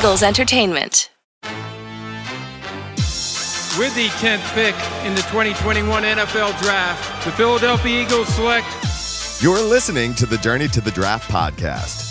Eagles Entertainment. With the 10th pick in the 2021 NFL Draft, the Philadelphia Eagles select. You're listening to the Journey to the Draft podcast.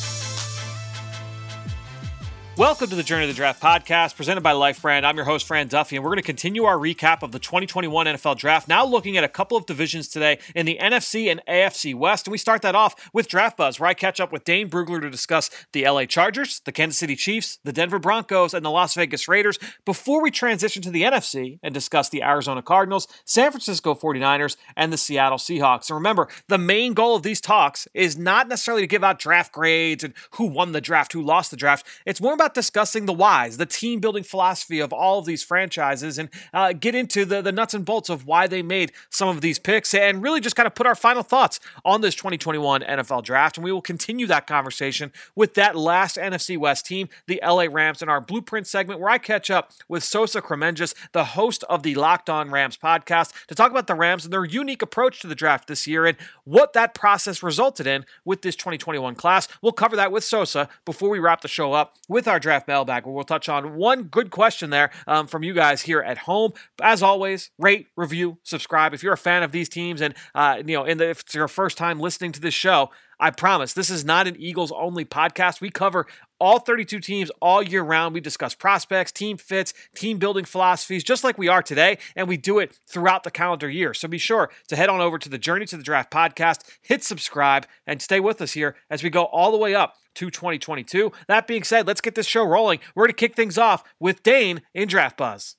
Welcome to the Journey of the Draft podcast presented by Life Brand. I'm your host, Fran Duffy, and we're going to continue our recap of the 2021 NFL Draft. Now, looking at a couple of divisions today in the NFC and AFC West. And we start that off with Draft Buzz, where I catch up with Dane Brugler to discuss the LA Chargers, the Kansas City Chiefs, the Denver Broncos, and the Las Vegas Raiders before we transition to the NFC and discuss the Arizona Cardinals, San Francisco 49ers, and the Seattle Seahawks. And remember, the main goal of these talks is not necessarily to give out draft grades and who won the draft, who lost the draft. It's more about discussing the whys, the team building philosophy of all of these franchises, and uh, get into the, the nuts and bolts of why they made some of these picks and really just kind of put our final thoughts on this 2021 NFL draft. And we will continue that conversation with that last NFC West team, the LA Rams, in our blueprint segment where I catch up with Sosa Kremenjas, the host of the Locked On Rams podcast, to talk about the Rams and their unique approach to the draft this year and what that process resulted in with this 2021 class. We'll cover that with Sosa before we wrap the show up with our draft mailbag, where we'll touch on one good question there um, from you guys here at home. As always, rate, review, subscribe. If you're a fan of these teams, and uh, you know, and if it's your first time listening to this show, I promise this is not an Eagles only podcast. We cover all 32 teams all year round. We discuss prospects, team fits, team building philosophies, just like we are today, and we do it throughout the calendar year. So be sure to head on over to the Journey to the Draft podcast, hit subscribe, and stay with us here as we go all the way up to 2022. That being said, let's get this show rolling. We're going to kick things off with Dane in Draft Buzz.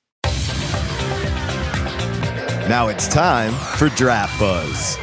Now it's time for Draft Buzz.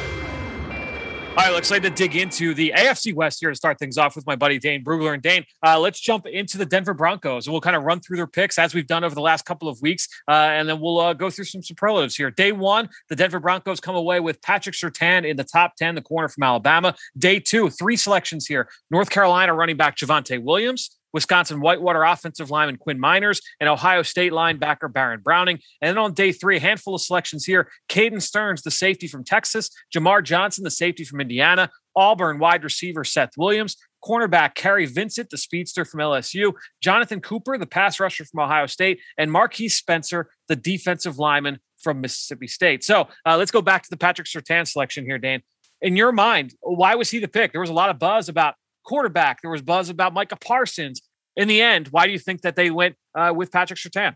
All right, excited to dig into the AFC West here to start things off with my buddy Dane Brugler. And Dane, uh, let's jump into the Denver Broncos and we'll kind of run through their picks as we've done over the last couple of weeks. Uh, and then we'll uh, go through some superlatives here. Day one, the Denver Broncos come away with Patrick Surtain in the top 10, the corner from Alabama. Day two, three selections here North Carolina running back Javonte Williams. Wisconsin Whitewater offensive lineman Quinn Meinerz, and Ohio State linebacker Baron Browning. And then on day three, a handful of selections here Caden Sterns, the safety from Texas, Jamar Johnson, the safety from Indiana, Auburn wide receiver Seth Williams, cornerback Kary Vincent, the speedster from LSU, Jonathan Cooper, the pass rusher from Ohio State, and Marquiss Spencer, the defensive lineman from Mississippi State. So uh, let's go back to the Patrick Surtain selection here, Dan. In your mind, why was he the pick? There was a lot of buzz about quarterback. There was buzz about Micah Parsons. In the end, why do you think that they went uh, with Patrick Surtain?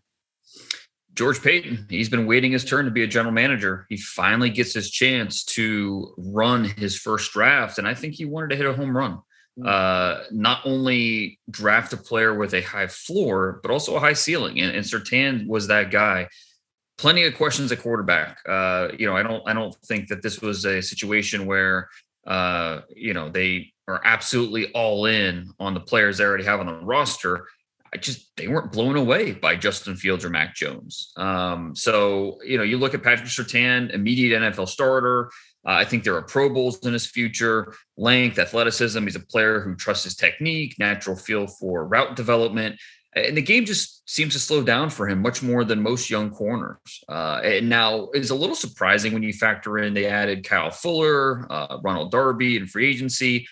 George Paton, he's been waiting his turn to be a general manager. He finally gets his chance to run his first draft, and I think he wanted to hit a home run. Hmm. Uh, not only draft a player with a high floor, but also a high ceiling, and, and Surtain was that guy. Plenty of questions at quarterback. Uh, you know, I don't, I don't think that this was a situation where, uh, you know, they are absolutely all in on the players they already have on the roster. I just they weren't blown away by Justin Fields or Mac Jones. Um, so you know, you look at Patrick Surtain, immediate NFL starter. Uh, I think there are Pro Bowls in his future. Length, athleticism. He's a player who trusts his technique, natural feel for route development, and the game just seems to slow down for him much more than most young corners. Uh, and now it's a little surprising when you factor in they added Kyle Fuller, uh, Ronald Darby, and free agency.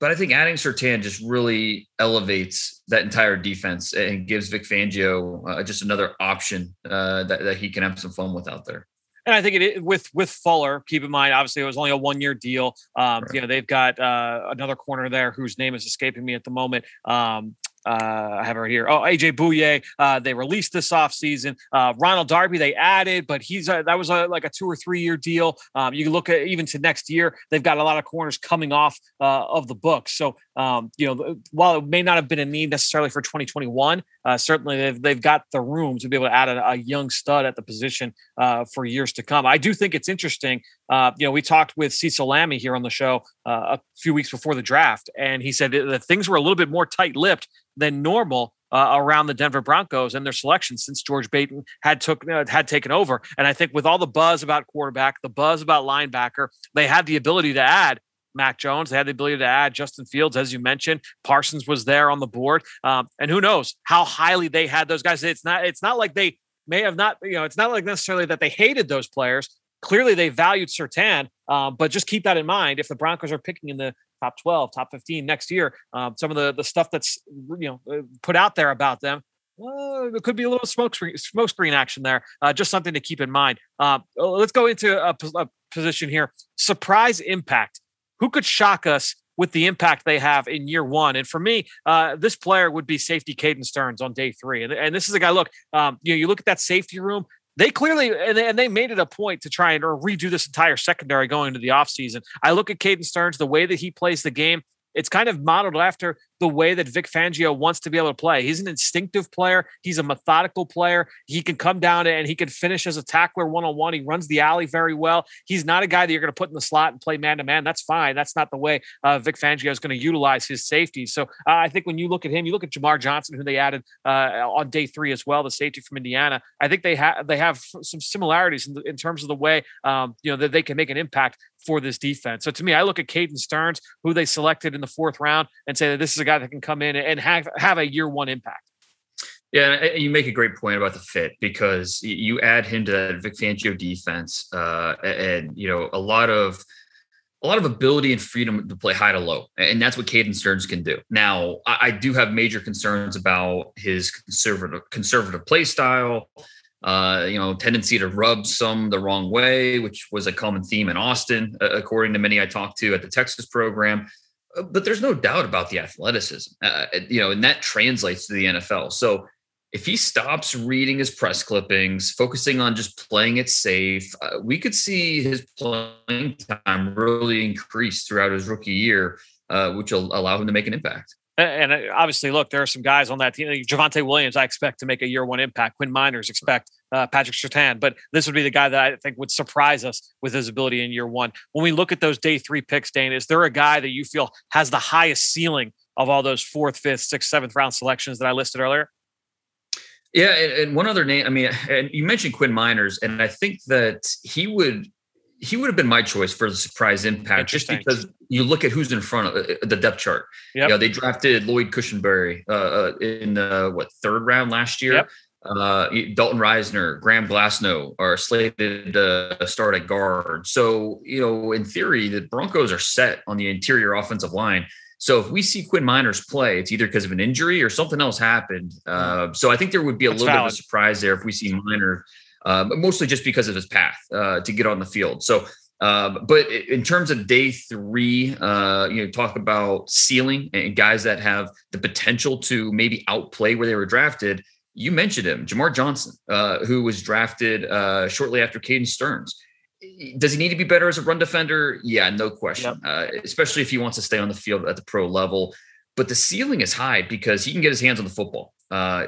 But I think adding Surtain just really elevates that entire defense and gives Vic Fangio uh, just another option uh, that, that he can have some fun with out there. And I think it with with Fuller, keep in mind, obviously it was only a one year deal. Um, right. You know they've got uh, another corner there whose name is escaping me at the moment. Um, uh, I have it here. Oh, AJ Bouye. Uh, they released this offseason. Uh, Ronald Darby, they added, but he's a, that was a, like a two or three year deal. Um, you look at even to next year, they've got a lot of corners coming off uh, of the books. So, um, you know, while it may not have been a need necessarily for 2021, uh, certainly they've, they've got the room to be able to add a, a young stud at the position uh, for years to come. I do think it's interesting. Uh, you know, we talked with Cecil Lammey here on the show uh, a few weeks before the draft, and he said that things were a little bit more tight lipped than normal uh, around the Denver Broncos and their selection since George Paton had took uh, had taken over. And I think with all the buzz about quarterback, the buzz about linebacker, they had the ability to add Mac Jones. They had the ability to add Justin Fields, as you mentioned. Parsons was there on the board, um, and who knows how highly they had those guys. It's not. It's not like they may have not. You know, it's not like necessarily that they hated those players. Clearly, they valued Surtain, um, but just keep that in mind. If the Broncos are picking in the top 12, top 15 next year. Um, some of the the stuff that's you know uh, put out there about them. Uh, could be a little smoke screen, smoke screen action there. Uh, just something to keep in mind. Uh, let's go into a, a position here. Surprise impact. Who could shock us with the impact they have in year one. And for me, uh, this player would be safety Caden Sterns on day three. And, and this is a guy, look, um, you know, you look at that safety room, they clearly and they, and they made it a point to try and redo this entire secondary going into the offseason. I look at Caden Sterns, the way that he plays the game, it's kind of modeled after the way that Vic Fangio wants to be able to play. He's an instinctive player. He's a methodical player. He can come down and he can finish as a tackler one on one. He runs the alley very well. He's not a guy that you're going to put in the slot and play man to man. That's fine. That's not the way uh, Vic Fangio is going to utilize his safety. So uh, I think when you look at him, you look at Jamar Johnson, who they added uh, on day three as well, the safety from Indiana. I think they have they have some similarities in, the, in, terms of the way um, you know that they can make an impact for this defense. So to me, I look at Caden Sterns, who they selected in the fourth round, and say that this is a guy that can come in and have have a year one impact. Yeah, you make a great point about the fit because you add him to that Vic Fangio defense, uh, and you know a lot of a lot of ability and freedom to play high to low, and that's what Caden Sterns can do. Now, I, do have major concerns about his conservative conservative play style. Uh, you know, tendency to rub some the wrong way, which was a common theme in Austin, according to many I talked to at the Texas program. Uh, but there's no doubt about the athleticism, uh, you know, and that translates to the NFL. So if he stops reading his press clippings, focusing on just playing it safe, uh, we could see his playing time really increase throughout his rookie year, uh, which will allow him to make an impact. And obviously, look, there are some guys on that team. Javonte Williams, I expect to make a year one impact. Quinn Meinerz expect uh, Patrick Surtain, but this would be the guy that I think would surprise us with his ability in year one. When we look at those day three picks, Dane, is there a guy that you feel has the highest ceiling of all those fourth, fifth, sixth, seventh round selections that I listed earlier? Yeah, and, one other name. I mean, and you mentioned Quinn Meinerz, and I think that he would he would have been my choice for the surprise impact just because you look at who's in front of uh, the depth chart. Yeah, You know, they drafted Lloyd Cushenberry uh, uh, in uh, what third round last year. Yep. Uh, Dalton Risner, Graham Glasgow are slated to start at guard. So, you know, in theory, the Broncos are set on the interior offensive line. So if we see Quinn Meinerz play, it's either because of an injury or something else happened. Uh, so I think there would be a That's little valid. bit of a surprise there if we see Meinerz uh, mostly just because of his path uh, to get on the field. So, uh, but in terms of day three, uh, you know, talk about ceiling and guys that have the potential to maybe outplay where they were drafted. You mentioned him, Jamar Johnson, uh, who was drafted uh, shortly after Caden Sterns. Does he need to be better as a run defender? Yeah, no question. Yep. especially if he wants to stay on the field at the pro level. But the ceiling is high because he can get his hands on the football,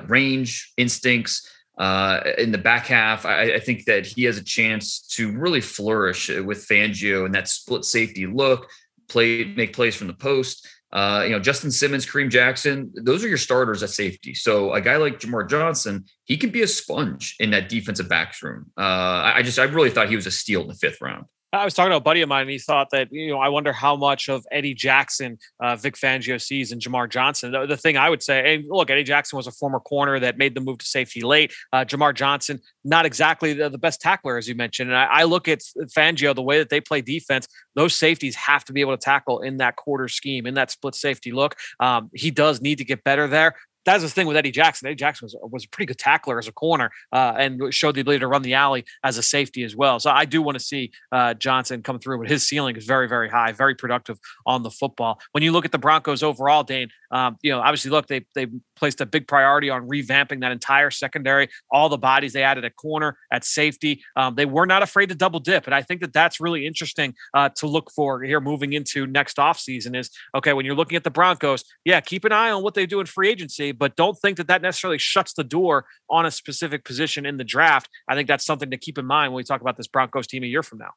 range, instincts uh, in the back half. I, I, think that he has a chance to really flourish with Fangio and that split safety look, play make plays from the post. Uh, you know, Justin Simmons, Kareem Jackson, those are your starters at safety. So a guy like Jamar Johnson, he can be a sponge in that defensive backs room. Uh, I just, I really thought he was a steal in the fifth round. I was talking to a buddy of mine, and he thought that you know I wonder how much of Eddie Jackson uh, Vic Fangio sees in Jamar Johnson. The, the, thing I would say, and look, Eddie Jackson was a former corner that made the move to safety late. Uh, Jamar Johnson, not exactly the, the, best tackler as you mentioned. And I, I, look at Fangio the way that they play defense; those safeties have to be able to tackle in that quarter scheme, in that split safety look. Um, he does need to get better there that's the thing with Eddie Jackson. Eddie Jackson was, was a pretty good tackler as a corner uh, and showed the ability to run the alley as a safety as well. So I do want to see uh, Johnson come through, but his ceiling is very, very high, very productive on the football. When you look at the Broncos overall, Dane, um, you know, obviously, look, they they placed a big priority on revamping that entire secondary, all the bodies they added at corner, at safety. Um, they were not afraid to double dip, and I think that that's really interesting uh, to look for here moving into next offseason is okay when you're looking at the Broncos, yeah, keep an eye on what they do in free agency, but don't think that that necessarily shuts the door on a specific position in the draft. I think that's something to keep in mind when we talk about this Broncos team a year from now.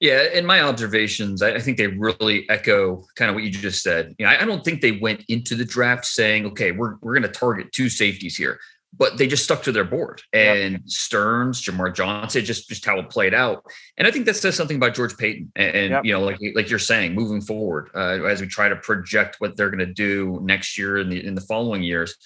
Yeah, in my observations, I, think they really echo kind of what you just said. You know, I, don't think they went into the draft saying, "Okay, we're we're going to target two safeties here," but they just stuck to their board. And yep. Sterns, Jamar Johnson, just just how it played out. And I think that says something about George Paton. And, and yep. you know, like like you're saying, moving forward uh, as we try to project what they're going to do next year and in the following years.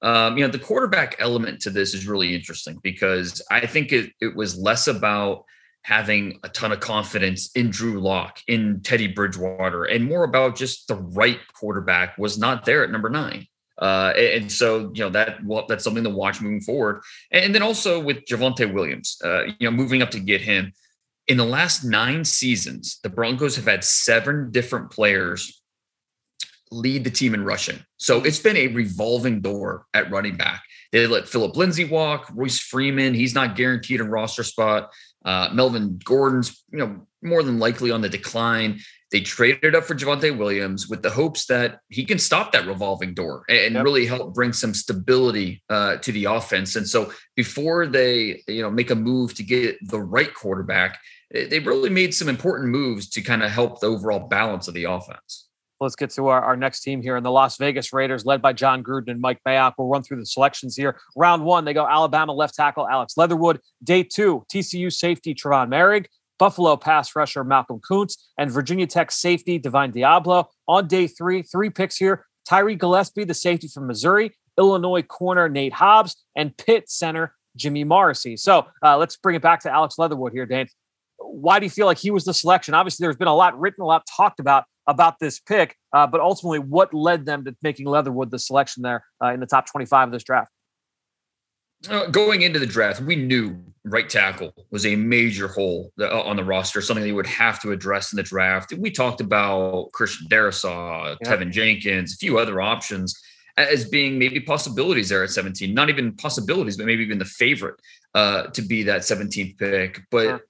Um, you know, the quarterback element to this is really interesting because I think it, it was less about having a ton of confidence in Drew Lock, in Teddy Bridgewater, and more about just the right quarterback was not there at number nine. Uh, and so, you know, that that's something to watch moving forward. And then also with Javonte Williams, uh, you know, moving up to get him in the last nine seasons, the Broncos have had seven different players lead the team in rushing. So it's been a revolving door at running back. They let Phillip Lindsay walk, Royce Freeman, he's not guaranteed a roster spot. Uh, Melvin Gordon's, you know, more than likely on the decline. They traded up for Javonte Williams with the hopes that he can stop that revolving door and yep. really help bring some stability uh, to the offense. And so before they, you know, make a move to get the right quarterback, they really made some important moves to kind of help the overall balance of the offense. Let's get to our, our next team here in the Las Vegas Raiders, led by Jon Gruden and Mike Mayock. We'll run through the selections here. Round one, they go Alabama left tackle Alex Leatherwood. Day two, TCU safety Trevon Moehrig. Buffalo pass rusher Malcolm Koonce and Virginia Tech safety Divine Deablo. On day three, three picks here Tyree Gillespie, the safety from Missouri, Illinois corner Nate Hobbs, and Pitt center Jimmy Morrissey. So uh, let's bring it back to Alex Leatherwood here, Dan. Why do you feel like he was the selection? Obviously, there's been a lot written, a lot talked about about this pick, uh, but ultimately, what led them to making Leatherwood the selection there uh, in the top 25 of this draft? Uh, going into the draft, we knew right tackle was a major hole uh, on the roster, something they would have to address in the draft. We talked about Christian Darrisaw, yep. Teven Jenkins, a few other options as being maybe possibilities there at 17. Not even possibilities, but maybe even the favorite uh, to be that 17th pick. But sure.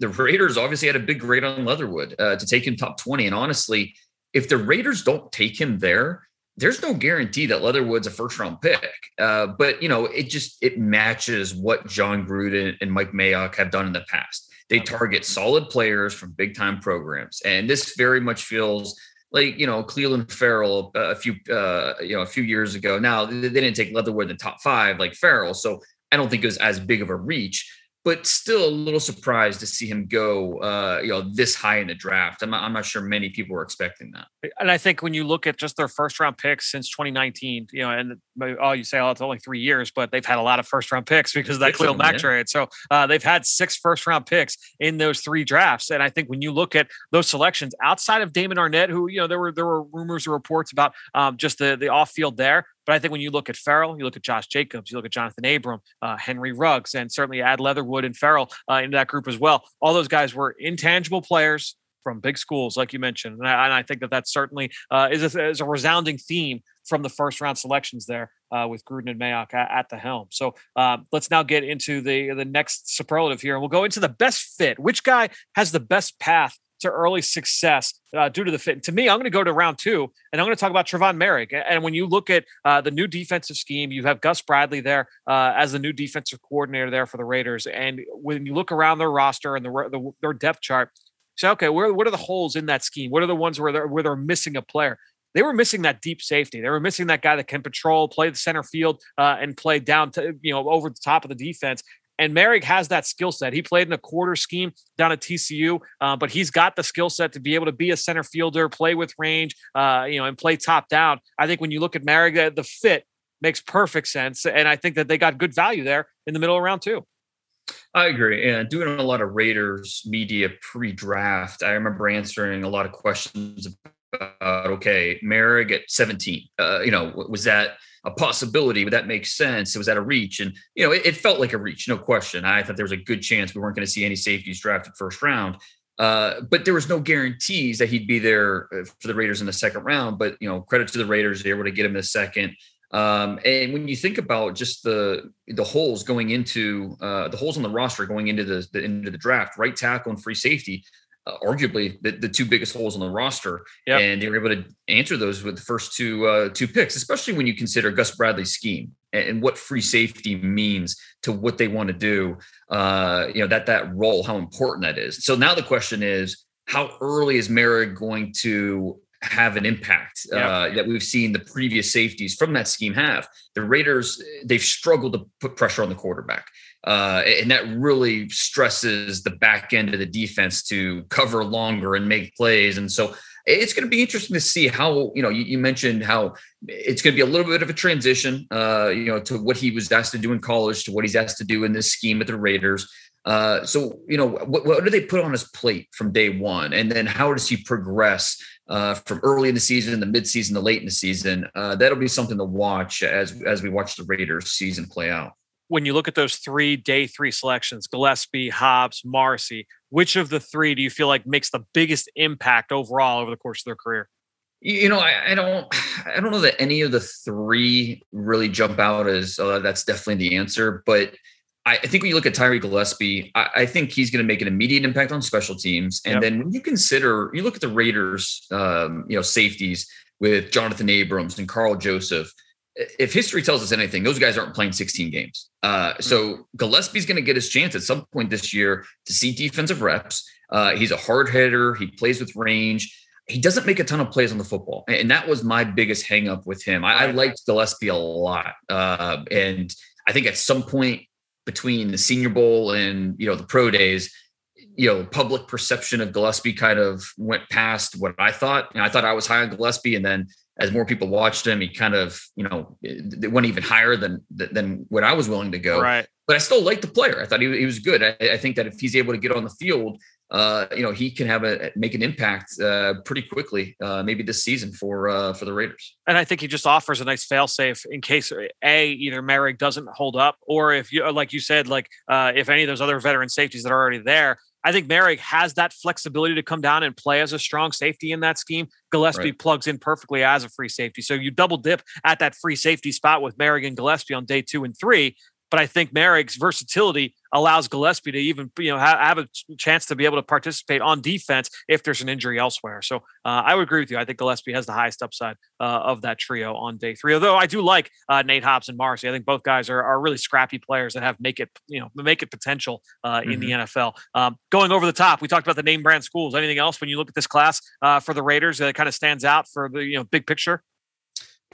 The Raiders obviously had a big grade on Leatherwood uh, to take him top 20. And honestly, if the Raiders don't take him there, there's no guarantee that Leatherwood's a first round pick. Uh, but you know, it just it matches what John Gruden and Mike Mayock have done in the past. They target solid players from big time programs, and this very much feels like you know Clelin Ferrell uh, a few uh, you know a few years ago. Now they didn't take Leatherwood in the top five like Ferrell, so I don't think it was as big of a reach but still a little surprised to see him go, uh, you know, this high in the draft. I'm not, I'm not sure many people were expecting that. And I think when you look at just their first round picks since 2019, you know, and oh, you say, oh, it's only three years, but they've had a lot of first round picks because of that Khalil Mack yeah. trade. So uh, they've had six first round picks in those three drafts. And I think when you look at those selections outside of Damon Arnette, who, you know, there were there were rumors or reports about um, just the the off field there. But I think when you look at Ferrell, you look at Josh Jacobs, you look at Jonathan Abram, uh, Henry Ruggs, and certainly add Leatherwood and Ferrell uh, into that group as well. All those guys were intangible players from big schools, like you mentioned. And I, and I think that that certainly uh, is, a, is, a, resounding theme from the first round selections there uh, with Gruden and Mayock at, the helm. So uh, let's now get into the, the next superlative here. And we'll go into the best fit. Which guy has the best path to early success uh, due to the fit. to me, I'm going to go to round two, and I'm going to talk about Trevon Moehrig. And when you look at uh, the new defensive scheme, you have Gus Bradley there uh, as the new defensive coordinator there for the Raiders. And when you look around their roster and the, the their depth chart, say, okay, where what are the holes in that scheme? What are the ones where they're where they're missing a player? They were missing that deep safety. They were missing that guy that can patrol, play the center field, uh, and play down to you know over the top of the defense. And Moehrig has that skill set. He played in a quarter scheme down at TCU, uh, but he's got the skill set to be able to be a center fielder, play with range, uh, you know, and play top down. I think when you look at Moehrig, the fit makes perfect sense, and I think that they got good value there in the middle of round two. I agree. And doing a lot of Raiders media pre-draft, I remember answering a lot of questions about okay, Moehrig at 17. Uh, you know, was that a possibility. Would that make sense? It was that a reach? And you know, it, it felt like a reach, no question. I thought there was a good chance we weren't going to see any safeties drafted first round. Uh, but there was no guarantees that he'd be there uh, for the Raiders in the second round. But you know, credit to the Raiders, they were able to get him in the second. Um, and when you think about just the the holes going into uh, the holes on the roster going into the, the into the draft, right tackle and free safety, uh, arguably the, the two biggest holes on the roster, yep. and they were able to answer those with the first two uh, two picks. Especially when you consider Gus Bradley's scheme and, and what free safety means to what they want to do. Uh, you know that that role, how important that is. So now the question is, how early is Moehrig going to have an impact uh, that we've seen the previous safeties from that scheme have. The Raiders, they've struggled to put pressure on the quarterback. Uh, and that really stresses the back end of the defense to cover longer and make plays. And so it's going to be interesting to see how you know you, you mentioned how it's going to be a little bit of a transition uh, you know to what he was asked to do in college to what he's asked to do in this scheme at the raiders Uh, so, you know, what, what, do they put on his plate from day one? And then how does he progress uh, from early in the season, the midseason, the late in the season? Uh, that'll be something to watch as as we watch the Raiders season play out. When you look at those three day three selections, Gillespie, Hobbs, Marcy, which of the three do you feel like makes the biggest impact overall over the course of their career? You know, I, I don't, I don't know that any of the three really jump out as uh, that's definitely the answer, but I, think when you look at Tyree Gillespie, I, I think he's going to make an immediate impact on special teams. And yep. then when you consider, you look at the Raiders, um, you know, safeties with Jonathan Abrams and Karl Joseph. If history tells us anything, those guys aren't playing 16 games. Uh, mm-hmm. So Gillespie's going to get his chance at some point this year to see defensive reps. Uh, he's a hard hitter. He plays with range. He doesn't make a ton of plays on the football, and that was my biggest hangup with him. I, I liked Gillespie a lot, uh, and I think at some point between the Senior Bowl and you know the pro days, you know, public perception of Gillespie kind of went past what I thought. I thought I was high on Gillespie, and then as more people watched him, he kind of you know it went even higher than than what I was willing to go. Right. But I still liked the player. I thought he, he was good. I, I think that if he's able to get on the field uh, you know, he can have a make an impact uh, pretty quickly, uh, maybe this season for uh, for the Raiders. And I think he just offers a nice failsafe in case a either Moehrig doesn't hold up, or if you like you said, like uh, if any of those other veteran safeties that are already there. I think Moehrig has that flexibility to come down and play as a strong safety in that scheme. Gillespie right. plugs in perfectly as a free safety. So you double dip at that free safety spot with Moehrig and Gillespie on day two and three. But I think Moehrig's versatility allows Gillespie to even you know have, have, a chance to be able to participate on defense if there's an injury elsewhere. So uh, I would agree with you. I think Gillespie has the highest upside uh, of that trio on day three. Although I do like uh, Nate Hobbs and Marcy. I think both guys are, are really scrappy players that have make it you know make it potential mm-hmm. in the mm-hmm. NFL. Um, going over the top, we talked about the name brand schools. Anything else when you look at this class uh, for the Raiders that kind of stands out for the you know big picture?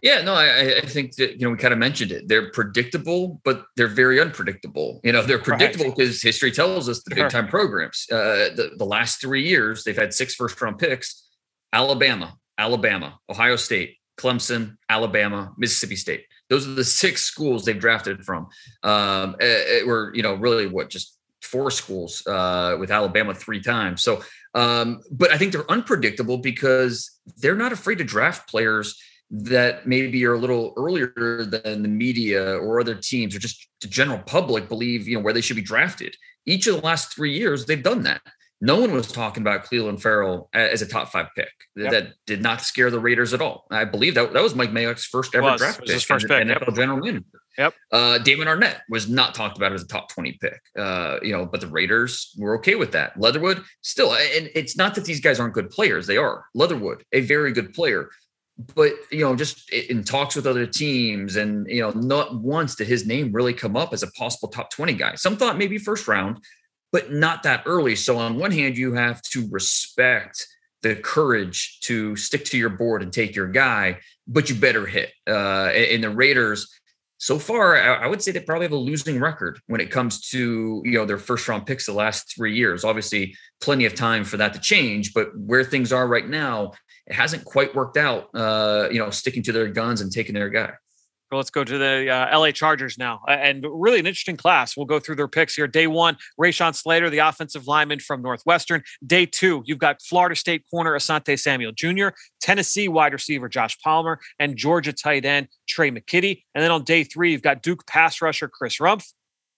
Yeah, no, I, I, think that you know we kind of mentioned it. They're predictable, but they're very unpredictable. You know, they're predictable because right. history tells us the big time programs. Uh, the, the last three years, they've had six first round picks: Alabama, Alabama, Ohio State, Clemson, Alabama, Mississippi State. Those are the six schools they've drafted from. Um, it, it were you know really what just four schools uh, with Alabama three times. So, um, but I think they're unpredictable because they're not afraid to draft players that maybe are a little earlier than the media or other teams or just the general public believe, you know, where they should be drafted. Each of the last three years, they've done that. No one was talking about Clelin Ferrell as a top five pick. Yep. That did not scare the Raiders at all. I believe that that was Mike Mayock's first ever draft pick. His first pick, NFL yep. general manager. Yep. Uh, Damon Arnette was not talked about as a top 20 pick. Uh, you know, but the Raiders were okay with that. Leatherwood still, and it's not that these guys aren't good players. They are. Leatherwood, a very good player but you know, just in talks with other teams, and you know, not once did his name really come up as a possible top 20 guy. Some thought maybe first round, but not that early. So on one hand, you have to respect the courage to stick to your board and take your guy, but you better hit. Uh, and the Raiders, so far, I would say they probably have a losing record when it comes to you know their first round picks the last three years. Obviously, plenty of time for that to change, but where things are right now, it hasn't quite worked out. Uh, you know, sticking to their guns and taking their guy. Well, let's go to the uh, LA Chargers now, and really an interesting class. We'll go through their picks here. Day one, Rashawn Slater, the offensive lineman from Northwestern. Day two, you've got Florida State corner Asante Samuel Jr., Tennessee wide receiver Josh Palmer, and Georgia tight end Tre' McKitty. And then on day three, you've got Duke pass rusher Chris Rumph,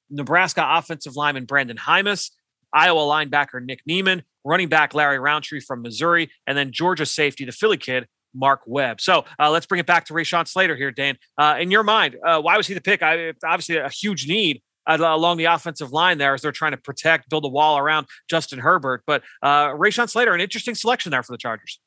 Nebraska offensive lineman Brandon Jaimes, Iowa linebacker Nick Niemann, running back Larry Rountree from Missouri, and then Georgia safety, the Philly kid, Mark Webb. So uh, let's bring it back to Rashawn Slater here, Dan. Uh, in your mind, uh, why was he the pick? I, obviously, a huge need uh, along the offensive line there as they're trying to protect, build a wall around Justin Herbert. But uh, Rashawn Slater, an interesting selection there for the Chargers.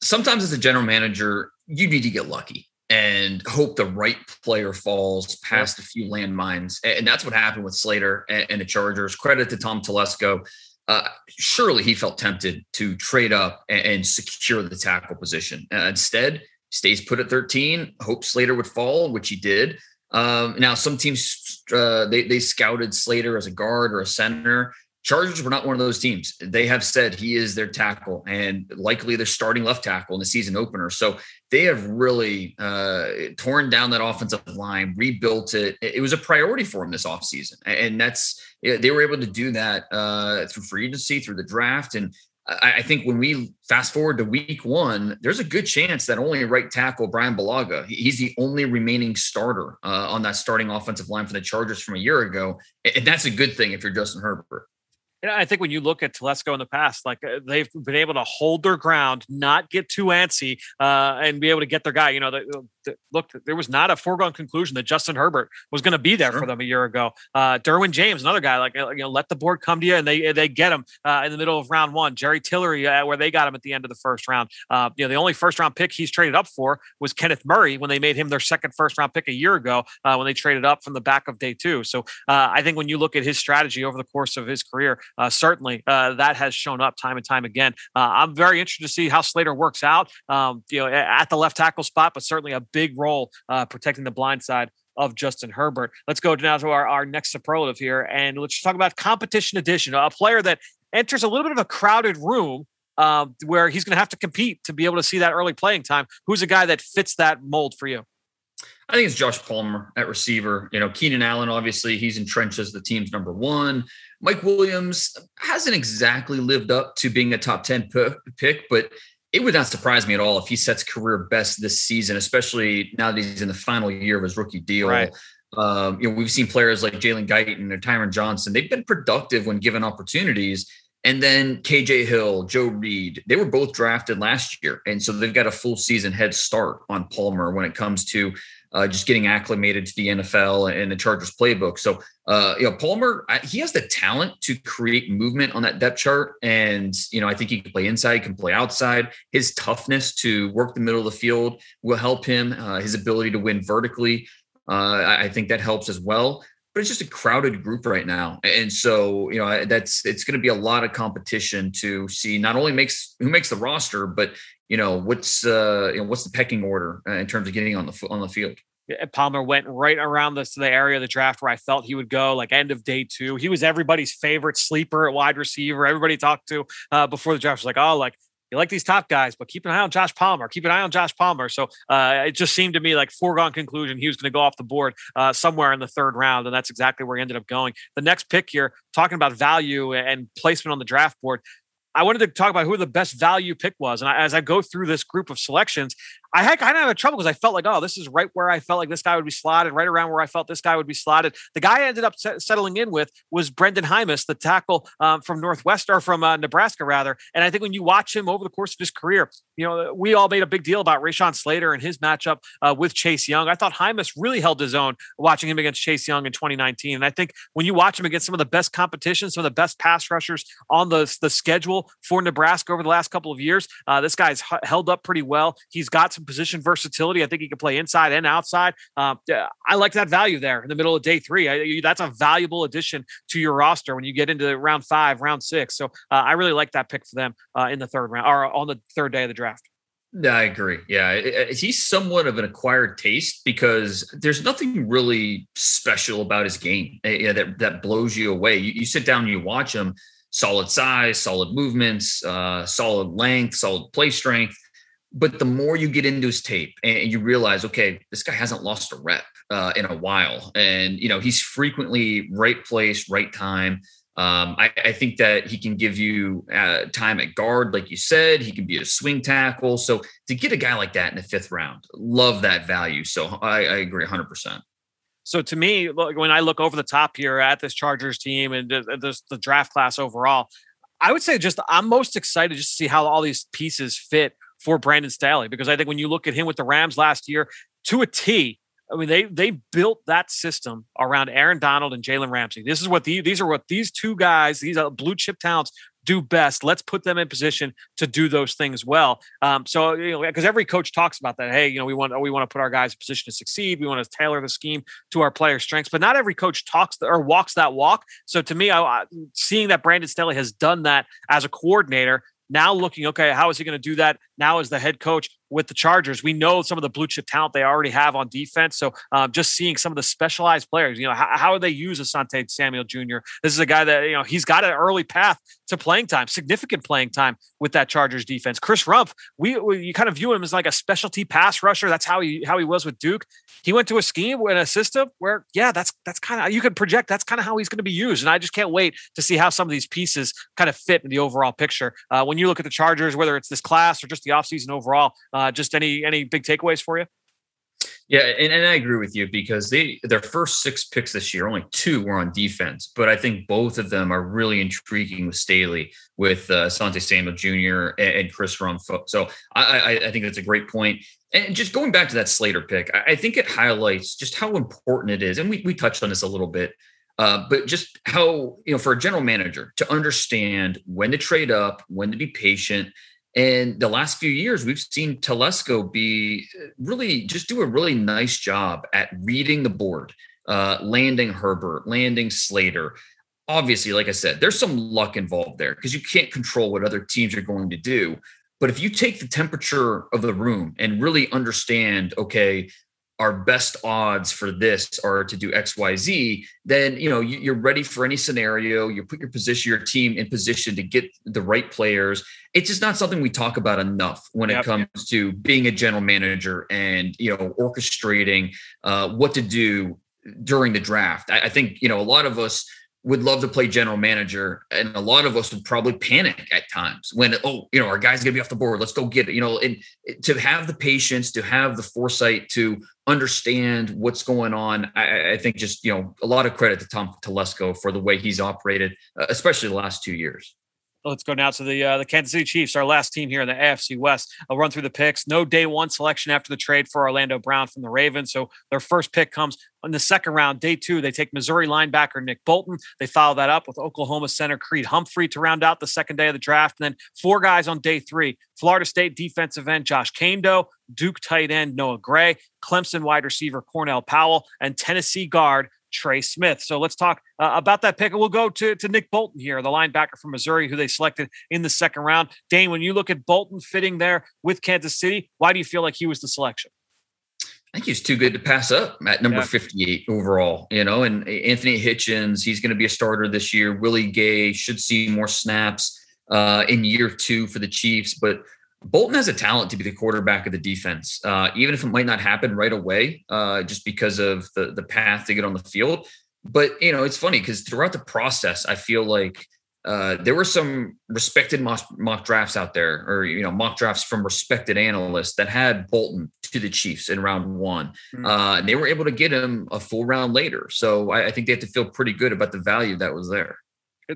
Sometimes as a general manager, you need to get lucky and hope the right player falls past a few landmines. And that's what happened with Slater and, the Chargers. Credit to Tom Telesco. Uh, surely he felt tempted to trade up and, and secure the tackle position. Uh, instead, stays put at 13. Hope Slater would fall, which he did. Um, now, some teams uh, they they scouted Slater as a guard or a center. Chargers were not one of those teams. They have said he is their tackle and likely their starting left tackle in the season opener. So they have really uh, torn down that offensive line, rebuilt it. It was a priority for them this offseason. And that's, they were able to do that uh, through free agency, through the draft. And I, think when we fast forward to week one, there's a good chance that only right tackle Brian Bulaga, he's the only remaining starter uh, on that starting offensive line for the Chargers from a year ago. And that's a good thing if you're Justin Herbert. I think when you look at Telesco in the past, like uh, they've been able to hold their ground, not get too antsy, uh, and be able to get their guy. You know, the, the, look, there was not a foregone conclusion that Justin Herbert was going to be there sure. for them a year ago. Uh, Derwin James, another guy, like uh, you know, let the board come to you, and they they get him uh, in the middle of round one. Jerry Tillery, uh, where they got him at the end of the first round. you know, the only first round pick he's traded up for was Kenneth Murray when they made him their second first round pick a year ago when they traded up from the back of day two. So I think when you look at his strategy over the course of his career, certainly uh, that has shown up time and time again. Uh, I'm very interested to see how Slater works out, um, you know, at the left tackle spot, but certainly a big role uh, protecting the blind side of Justin Herbert. Let's go now to our, our next superlative here, and let's talk about competition edition, a player that enters a little bit of a crowded room um, where he's going to have to compete to be able to see that early playing time. Who's a guy that fits that mold for you? I think it's Josh Palmer at receiver. You know, Keenan Allen, obviously, he's entrenched as the team's number one. Mike Williams hasn't exactly lived up to being a top 10 pick, but it would not surprise me at all if he sets career best this season, especially now that he's in the final year of his rookie deal. Right. Um, you know, we've seen players like Jalen Guyton or Tyron Johnson. They've been productive when given opportunities. And then KJ Hill, Joe Reed, they were both drafted last year. And so they've got a full season head start on Palmer when it comes to uh, just getting acclimated to the NFL and the Chargers playbook. So, uh, you know, Palmer, he has the talent to create movement on that depth chart. And, you know, I think he can play inside, can play outside. His toughness to work the middle of the field will help him. Uh, his ability to win vertically, uh, I think that helps as well. But it's just a crowded group right now, and so you know that's it's going to be a lot of competition to see not only makes who makes the roster, but you know what's uh you know what's the pecking order uh, in terms of getting on the on the field. Palmer went right around this to the area of the draft where I felt he would go, like end of day two. He was everybody's favorite sleeper at wide receiver. Everybody talked to uh, before the draft was like, oh, like you like these top guys, but keep an eye on Josh Palmer. Keep an eye on Josh Palmer. So uh, it just seemed to me like foregone conclusion he was going to go off the board uh, somewhere in the third round, and that's exactly where he ended up going. The next pick here, talking about value and placement on the draft board. I wanted to talk about who the best value pick was. And I, as I go through this group of selections, I had kind of had trouble because I felt like, oh, this is right where I felt like this guy would be slotted, right around where I felt this guy would be slotted. The guy I ended up settling in with was Brenden Jaimes, the tackle um, from Northwest or from uh, Nebraska, rather. And I think when you watch him over the course of his career, you know, we all made a big deal about Rashawn Slater and his matchup uh, with Chase Young. I thought Jaimes really held his own watching him against Chase Young in 2019. And I think when you watch him against some of the best competition, some of the best pass rushers on the, the schedule for Nebraska over the last couple of years, uh, this guy's held up pretty well. He's got some position versatility. I think he can play inside and outside. Um, I like that value there in the middle of day three. I, that's a valuable addition to your roster when you get into round five, round six. So uh, I really like that pick for them uh, in the third round or on the third day of the draft. Yeah, I agree. Yeah, he's somewhat of an acquired taste because there's nothing really special about his game eh, that that blows you away. You, you sit down you watch him, solid size, solid movements, uh, solid length, solid play strength. But the more you get into his tape and you realize, okay, this guy hasn't lost a rep uh, in a while, and you know he's frequently right place, right time. Um, I, I, think that he can give you uh, time at guard, like you said. He can be a swing tackle. So to get a guy like that in the fifth round, love that value. So I, I agree 100. percent so to me, when I look over the top here at this Chargers team and this, the draft class overall, I would say just I'm most excited just to see how all these pieces fit for Brandon Staley because I think when you look at him with the Rams last year to a T, I mean they they built that system around Aaron Donald and Jalen Ramsey. This is what the, these are what these two guys, these blue chip talents do best. Let's put them in position to do those things well. Um, so you know, because every coach talks about that. Hey, you know, we want we want to put our guys in position to succeed. We want to tailor the scheme to our player strengths, but not every coach talks or walks that walk. So to me, I, seeing that Brandon Staley has done that as a coordinator now looking, okay, how is he going to do that now as the head coach? With the Chargers. We know some of the blue chip talent they already have on defense. So um, just seeing some of the specialized players, you know, how, how they use Asante Samuel Jr. This is a guy that, you know, he's got an early path to playing time, significant playing time with that Chargers defense. Chris Rumph, we, we you kind of view him as like a specialty pass rusher. That's how he how he was with Duke. He went to a scheme and a system where, yeah, that's that's kind of you could project that's kind of how he's going to be used. And I just can't wait to see how some of these pieces kind of fit in the overall picture. Uh, when you look at the Chargers, whether it's this class or just the offseason overall, uh, just any any big takeaways for you? Yeah, and, and I agree with you because they their first six picks this year, only two were on defense, but I think both of them are really intriguing with Staley, with uh, Sante Samuel Jr. and, and Chris Rumph. So I, I, I, think that's a great point. And just going back to that Slater pick, I, I think it highlights just how important it is, and we we touched on this a little bit. Uh, but just how you know for a general manager to understand when to trade up, when to be patient, and the last few years, we've seen Telesco be uh, really just do a really nice job at reading the board, uh, landing Herbert, landing Slater. Obviously, like I said, there's some luck involved there because you can't control what other teams are going to do. But if you take the temperature of the room and really understand, okay, our best odds for this are to do xyz then you know you're ready for any scenario. You put your position your team in position to get the right players. It's just not something we talk about enough when yep. it comes to being a general manager and you know orchestrating uh, what to do during the draft. I, I think you know a lot of us would love to play general manager and a lot of us would probably panic at times when oh you know our guy's gonna be off the board let's go get it you know and to have the patience to have the foresight to understand what's going on i, I think just you know a lot of credit to tom telesco for the way he's operated uh, especially the last two years Let's go now to the uh, the Kansas City Chiefs, our last team here in the AFC West. I'll run through the picks. No day one selection after the trade for Orlando Brown from the Ravens. So their first pick comes in the second round. Day two, they take Missouri linebacker Nick Bolton. They follow that up with Oklahoma center Creed Humphrey to round out the second day of the draft. And then four guys on day three Florida State defensive end Josh Kaindoh, Duke tight end Noah Gray, Clemson wide receiver Cornell Powell, and Tennessee guard Trey Smith. So let's talk uh, about that pick. And we'll go to, to Nick Bolton here, the linebacker from Missouri, who they selected in the second round. Dane, when you look at Bolton fitting there with Kansas City, why do you feel like he was the selection? I think he's too good to pass up at number yeah. 58 overall, you know, and Anthony Hitchens, he's going to be a starter this year. Willie Gay should see more snaps uh, in year two for the Chiefs, but Bolton has a talent to be the quarterback of the defense, uh, even if it might not happen right away, uh, just because of the the path to get on the field. But you know, it's funny because throughout the process, I feel like uh, there were some respected mock, mock, drafts out there, or you know, mock drafts from respected analysts that had Bolton to the Chiefs in round one. Mm-hmm. Uh, and they were able to get him a full round later. So I, I think they have to feel pretty good about the value that was there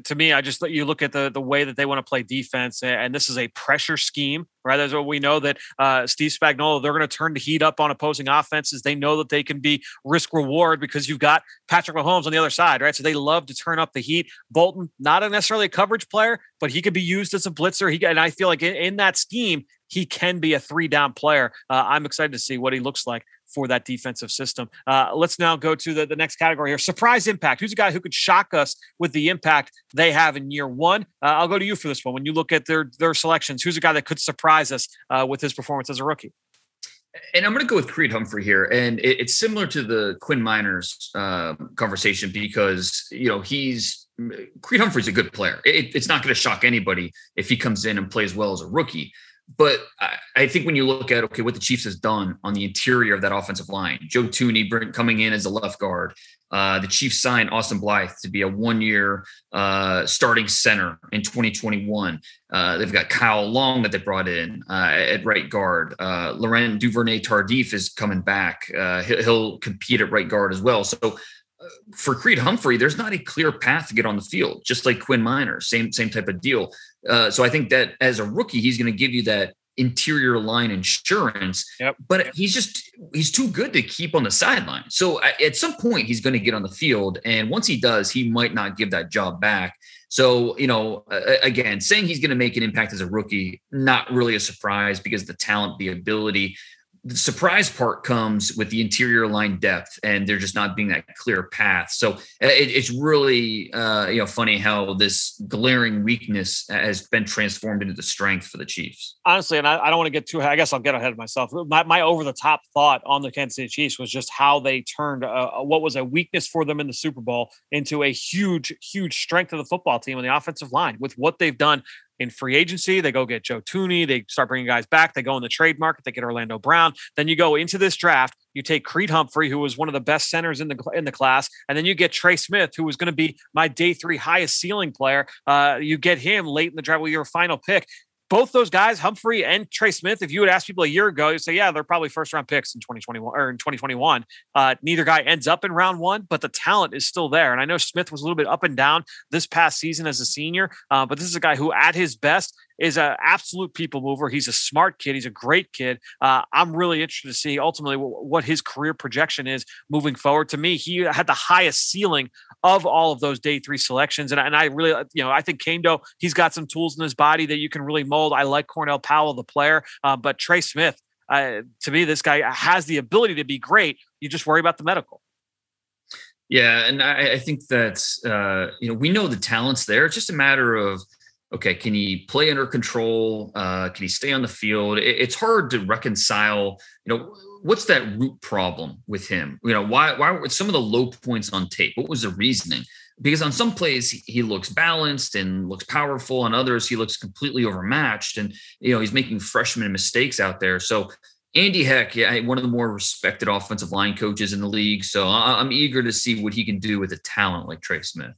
to me, I just let you look at the the way that they want to play defense, and this is a pressure scheme, right? That's what we know that uh, Steve Spagnuolo they're going to turn the heat up on opposing offenses. They know that they can be risk reward because you've got Patrick Mahomes on the other side, right? So they love to turn up the heat. Bolton, not necessarily a coverage player, but he could be used as a blitzer. He and I feel like in, in that scheme, he can be a three down player. Uh, I'm excited to see what he looks like for that defensive system. Uh, let's now go to the, the next category here surprise impact. Who's a guy who could shock us with the impact they have in year one? Uh, I'll go to you for this one. When you look at their, their selections, who's a guy that could surprise us uh, with his performance as a rookie? And I'm going to go with Creed Humphrey here, and it, it's similar to the Quinn Meinerz uh, conversation because you know he's Creed Humphrey's a good player. It, it's not going to shock anybody if he comes in and plays well as a rookie. But I, I, think when you look at okay, what the Chiefs has done on the interior of that offensive line, Joe Thuney coming in as a left guard, uh, the Chiefs signed Austin Blythe to be a one-year uh, starting center in 2021. Uh, they've got Kyle Long that they brought in uh, at right guard. Uh, Laurent Duvernay Tardif is coming back. Uh, he'll, he'll, compete at right guard as well. So for Creed Humphrey, there's not a clear path to get on the field, just like Quinn Miner, same same type of deal. Uh, so I think that as a rookie, he's going to give you that interior line insurance. Yep. But he's just he's too good to keep on the sideline. So at some point, he's going to get on the field, and once he does, he might not give that job back. So you know, again, saying he's going to make an impact as a rookie, not really a surprise because the talent, the ability the surprise part comes with the interior line depth and there just not being that clear path. So uh, it, it's really uh, you know funny how this glaring weakness has been transformed into the strength for the Chiefs. Honestly, and I, I don't want to get too. I guess I'll get ahead of myself. My, my over the top thought on the Kansas City Chiefs was just how they turned uh, what was a weakness for them in the Super Bowl into a huge, huge strength of the football team on the offensive line with what they've done in free agency. They go get Joe Thuney. They start bringing guys back. They go in the trade market. They get Orlando Brown. Then you go into this draft. You take Creed Humphrey, who was one of the best centers in the in the class, and then you get Trey Smith, who was going to be my day three highest ceiling player. Uh, you get him late in the draft with your final pick both those guys, Humphrey and Trey Smith, if you would ask people a year ago, you'd say, yeah, they're probably first round picks in 2021 or in 2021. Uh, neither guy ends up in round one, but the talent is still there. And I know Smith was a little bit up and down this past season as a senior, uh, but this is a guy who, at his best, is an absolute people mover. He's a smart kid. He's a great kid. Uh, I'm really interested to see ultimately what his career projection is moving forward. To me, he had the highest ceiling of all of those day three selections. And, and I really, you know, I think Kaindoh, he's got some tools in his body that you can really mold. I like Cornell Powell, the player, uh, but Trey Smith, uh, to me, this guy has the ability to be great. You just worry about the medical. Yeah, and I, I think that uh, you know we know the talent's there. It's just a matter of okay, can he play under control? Uh, can he stay on the field? It, it's hard to reconcile. You know, what's that root problem with him? You know, why why were some of the low points on tape? What was the reasoning? because on some plays he looks balanced and looks powerful on others he looks completely overmatched and you know he's making freshman mistakes out there so andy heck yeah one of the more respected offensive line coaches in the league so i'm eager to see what he can do with a talent like trey smith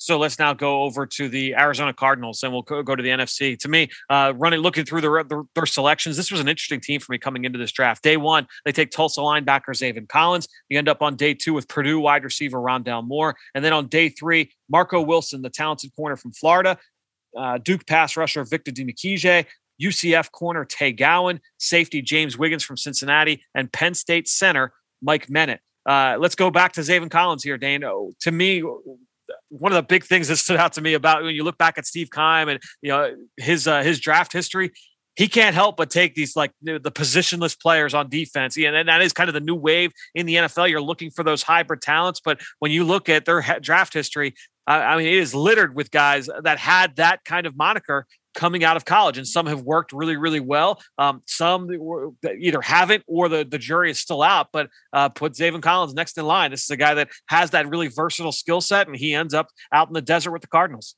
so let's now go over to the Arizona Cardinals, and we'll go, to the NFC. To me, uh, running looking through their, their, their selections, this was an interesting team for me coming into this draft. Day one, they take Tulsa linebacker Zaven Collins. You end up on day two with Purdue wide receiver Rondale Moore, and then on day three, Marco Wilson, the talented corner from Florida, uh, Duke pass rusher Victor Dimukeje, UCF corner Tay Gowan, safety James Wiggins from Cincinnati, and Penn State center Mike Menet. Uh, let's go back to Zaven Collins here, Dane. Oh, to me, one of the big things that stood out to me about when you look back at Steve Keim and you know his uh, his draft history, he can't help but take these like the, positionless players on defense. Yeah, and that is kind of the new wave in the NFL. You're looking for those hybrid talents, but when you look at their draft history, I mean, it is littered with guys that had that kind of moniker coming out of college, and some have worked really, really well. Um, some either haven't, or the the jury is still out. But uh, put Zaven Collins next in line. This is a guy that has that really versatile skill set, and he ends up out in the desert with the Cardinals.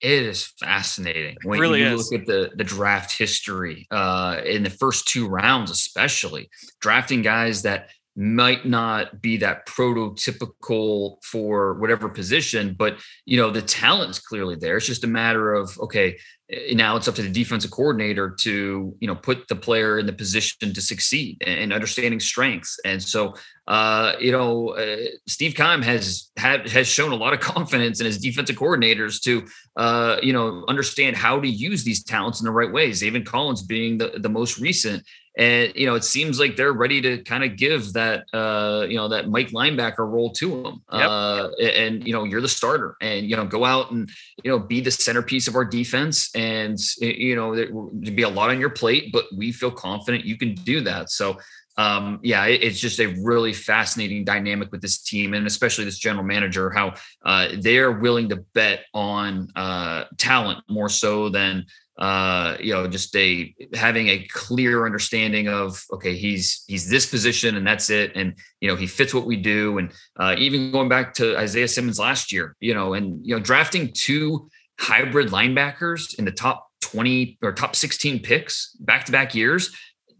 It is fascinating when it really you is. look at the the draft history uh, in the first two rounds, especially drafting guys that might not be that prototypical for whatever position, but you know the talent is clearly there. It's just a matter of okay, eh, now it's up to the defensive coordinator to you know put the player in the position to succeed and understanding strengths. And so uh, you know uh, Steve Keim has had has shown a lot of confidence in his defensive coordinators to uh, you know understand how to use these talents in the right ways. Zaven Collins being the the most recent and you know it seems like they're ready to kind of give that uh you know that Mike linebacker role to them yep. uh and you know you're the starter. And you know go out and you know be the centerpiece of our defense and you know there would be a lot on your plate but we feel confident you can do that. So um, yeah, it, it's just a really fascinating dynamic with this team, and especially this general manager, how uh, they're willing to bet on uh, talent more so than uh, you know, just a having a clear understanding of okay, he's he's this position and that's it, and you know he fits what we do, and uh, even going back to Isaiah Simmons last year, you know, and you know drafting two hybrid linebackers in the top twenty or top sixteen picks back to back years.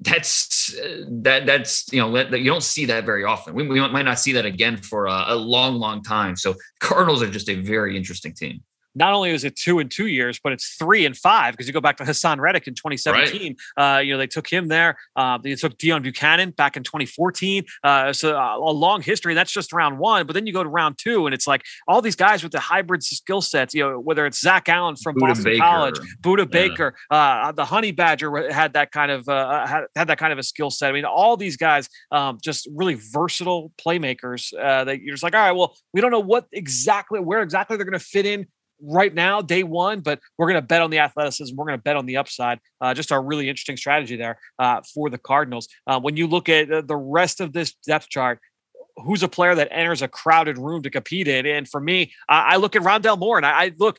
That's that. That's you know that, you don't see that very often. We, we might not see that again for a, a long, long time. So Cardinals are just a very interesting team not only is it two in two years, but it's three and five because you go back to Haason Reddick in 2017. Right. Uh, you know, they took him there. Uh, they took Deone Bucannon back in 2014. Uh, so uh, a long history. That's just round one. But then you go to round two, and it's like all these guys with the hybrid skill sets. You know, whether it's Zach Allen from Budda Boston Baker. College, Budda yeah. Baker, uh, the Honey Badger had that kind of uh, had, had that kind of a skill set. I mean, all these guys um, just really versatile playmakers that you're just like, all right, well, we don't know what exactly where exactly they're going to fit in right now, day one, but we're going to bet on the athleticism. We're going to bet on the upside. Uh, just a really interesting strategy there uh, for the Cardinals. Uh, when you look at the rest of this depth chart, who's a player that enters a crowded room to compete in? And for me, I, I look at Rondale Moore and I, I look,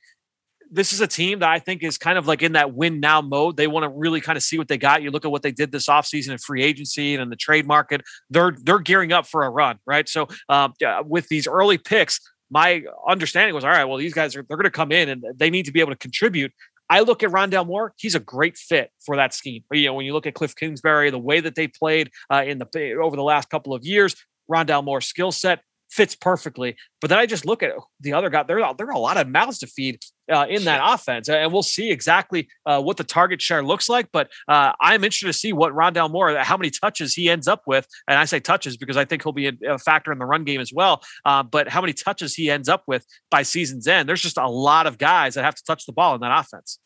this is a team that I think is kind of like in that win now mode. They want to really kind of see what they got. You look at what they did this offseason in free agency and in the trade market. They're they're gearing up for a run, right? So um, with these early picks, my understanding was all right. Well, these guys are they're going to come in and they need to be able to contribute. I look at Rondale Moore; he's a great fit for that scheme. You know, when you look at Cliff Kingsbury, the way that they played uh, in the over the last couple of years, Rondale Moore's skill set fits perfectly. But then I just look at the other guy. There, there are a lot of mouths to feed uh, in that offense, and we'll see exactly uh, what the target share looks like. But uh, I'm interested to see what Rondale Moore, how many touches he ends up with, and I say touches because I think he'll be a, a factor in the run game as well. Uh, but how many touches he ends up with by season's end? There's just a lot of guys that have to touch the ball in that offense.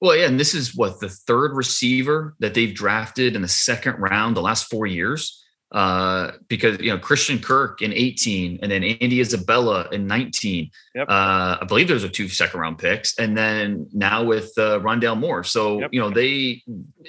Well, yeah, and this is what the third receiver that they've drafted in the second round the last four years uh, because you know Christian Kirk in 18, and then Andy Isabella in 19. Yep. Uh, I believe those are two second round picks, and then now with uh, Rondale Moore. So yep. you know they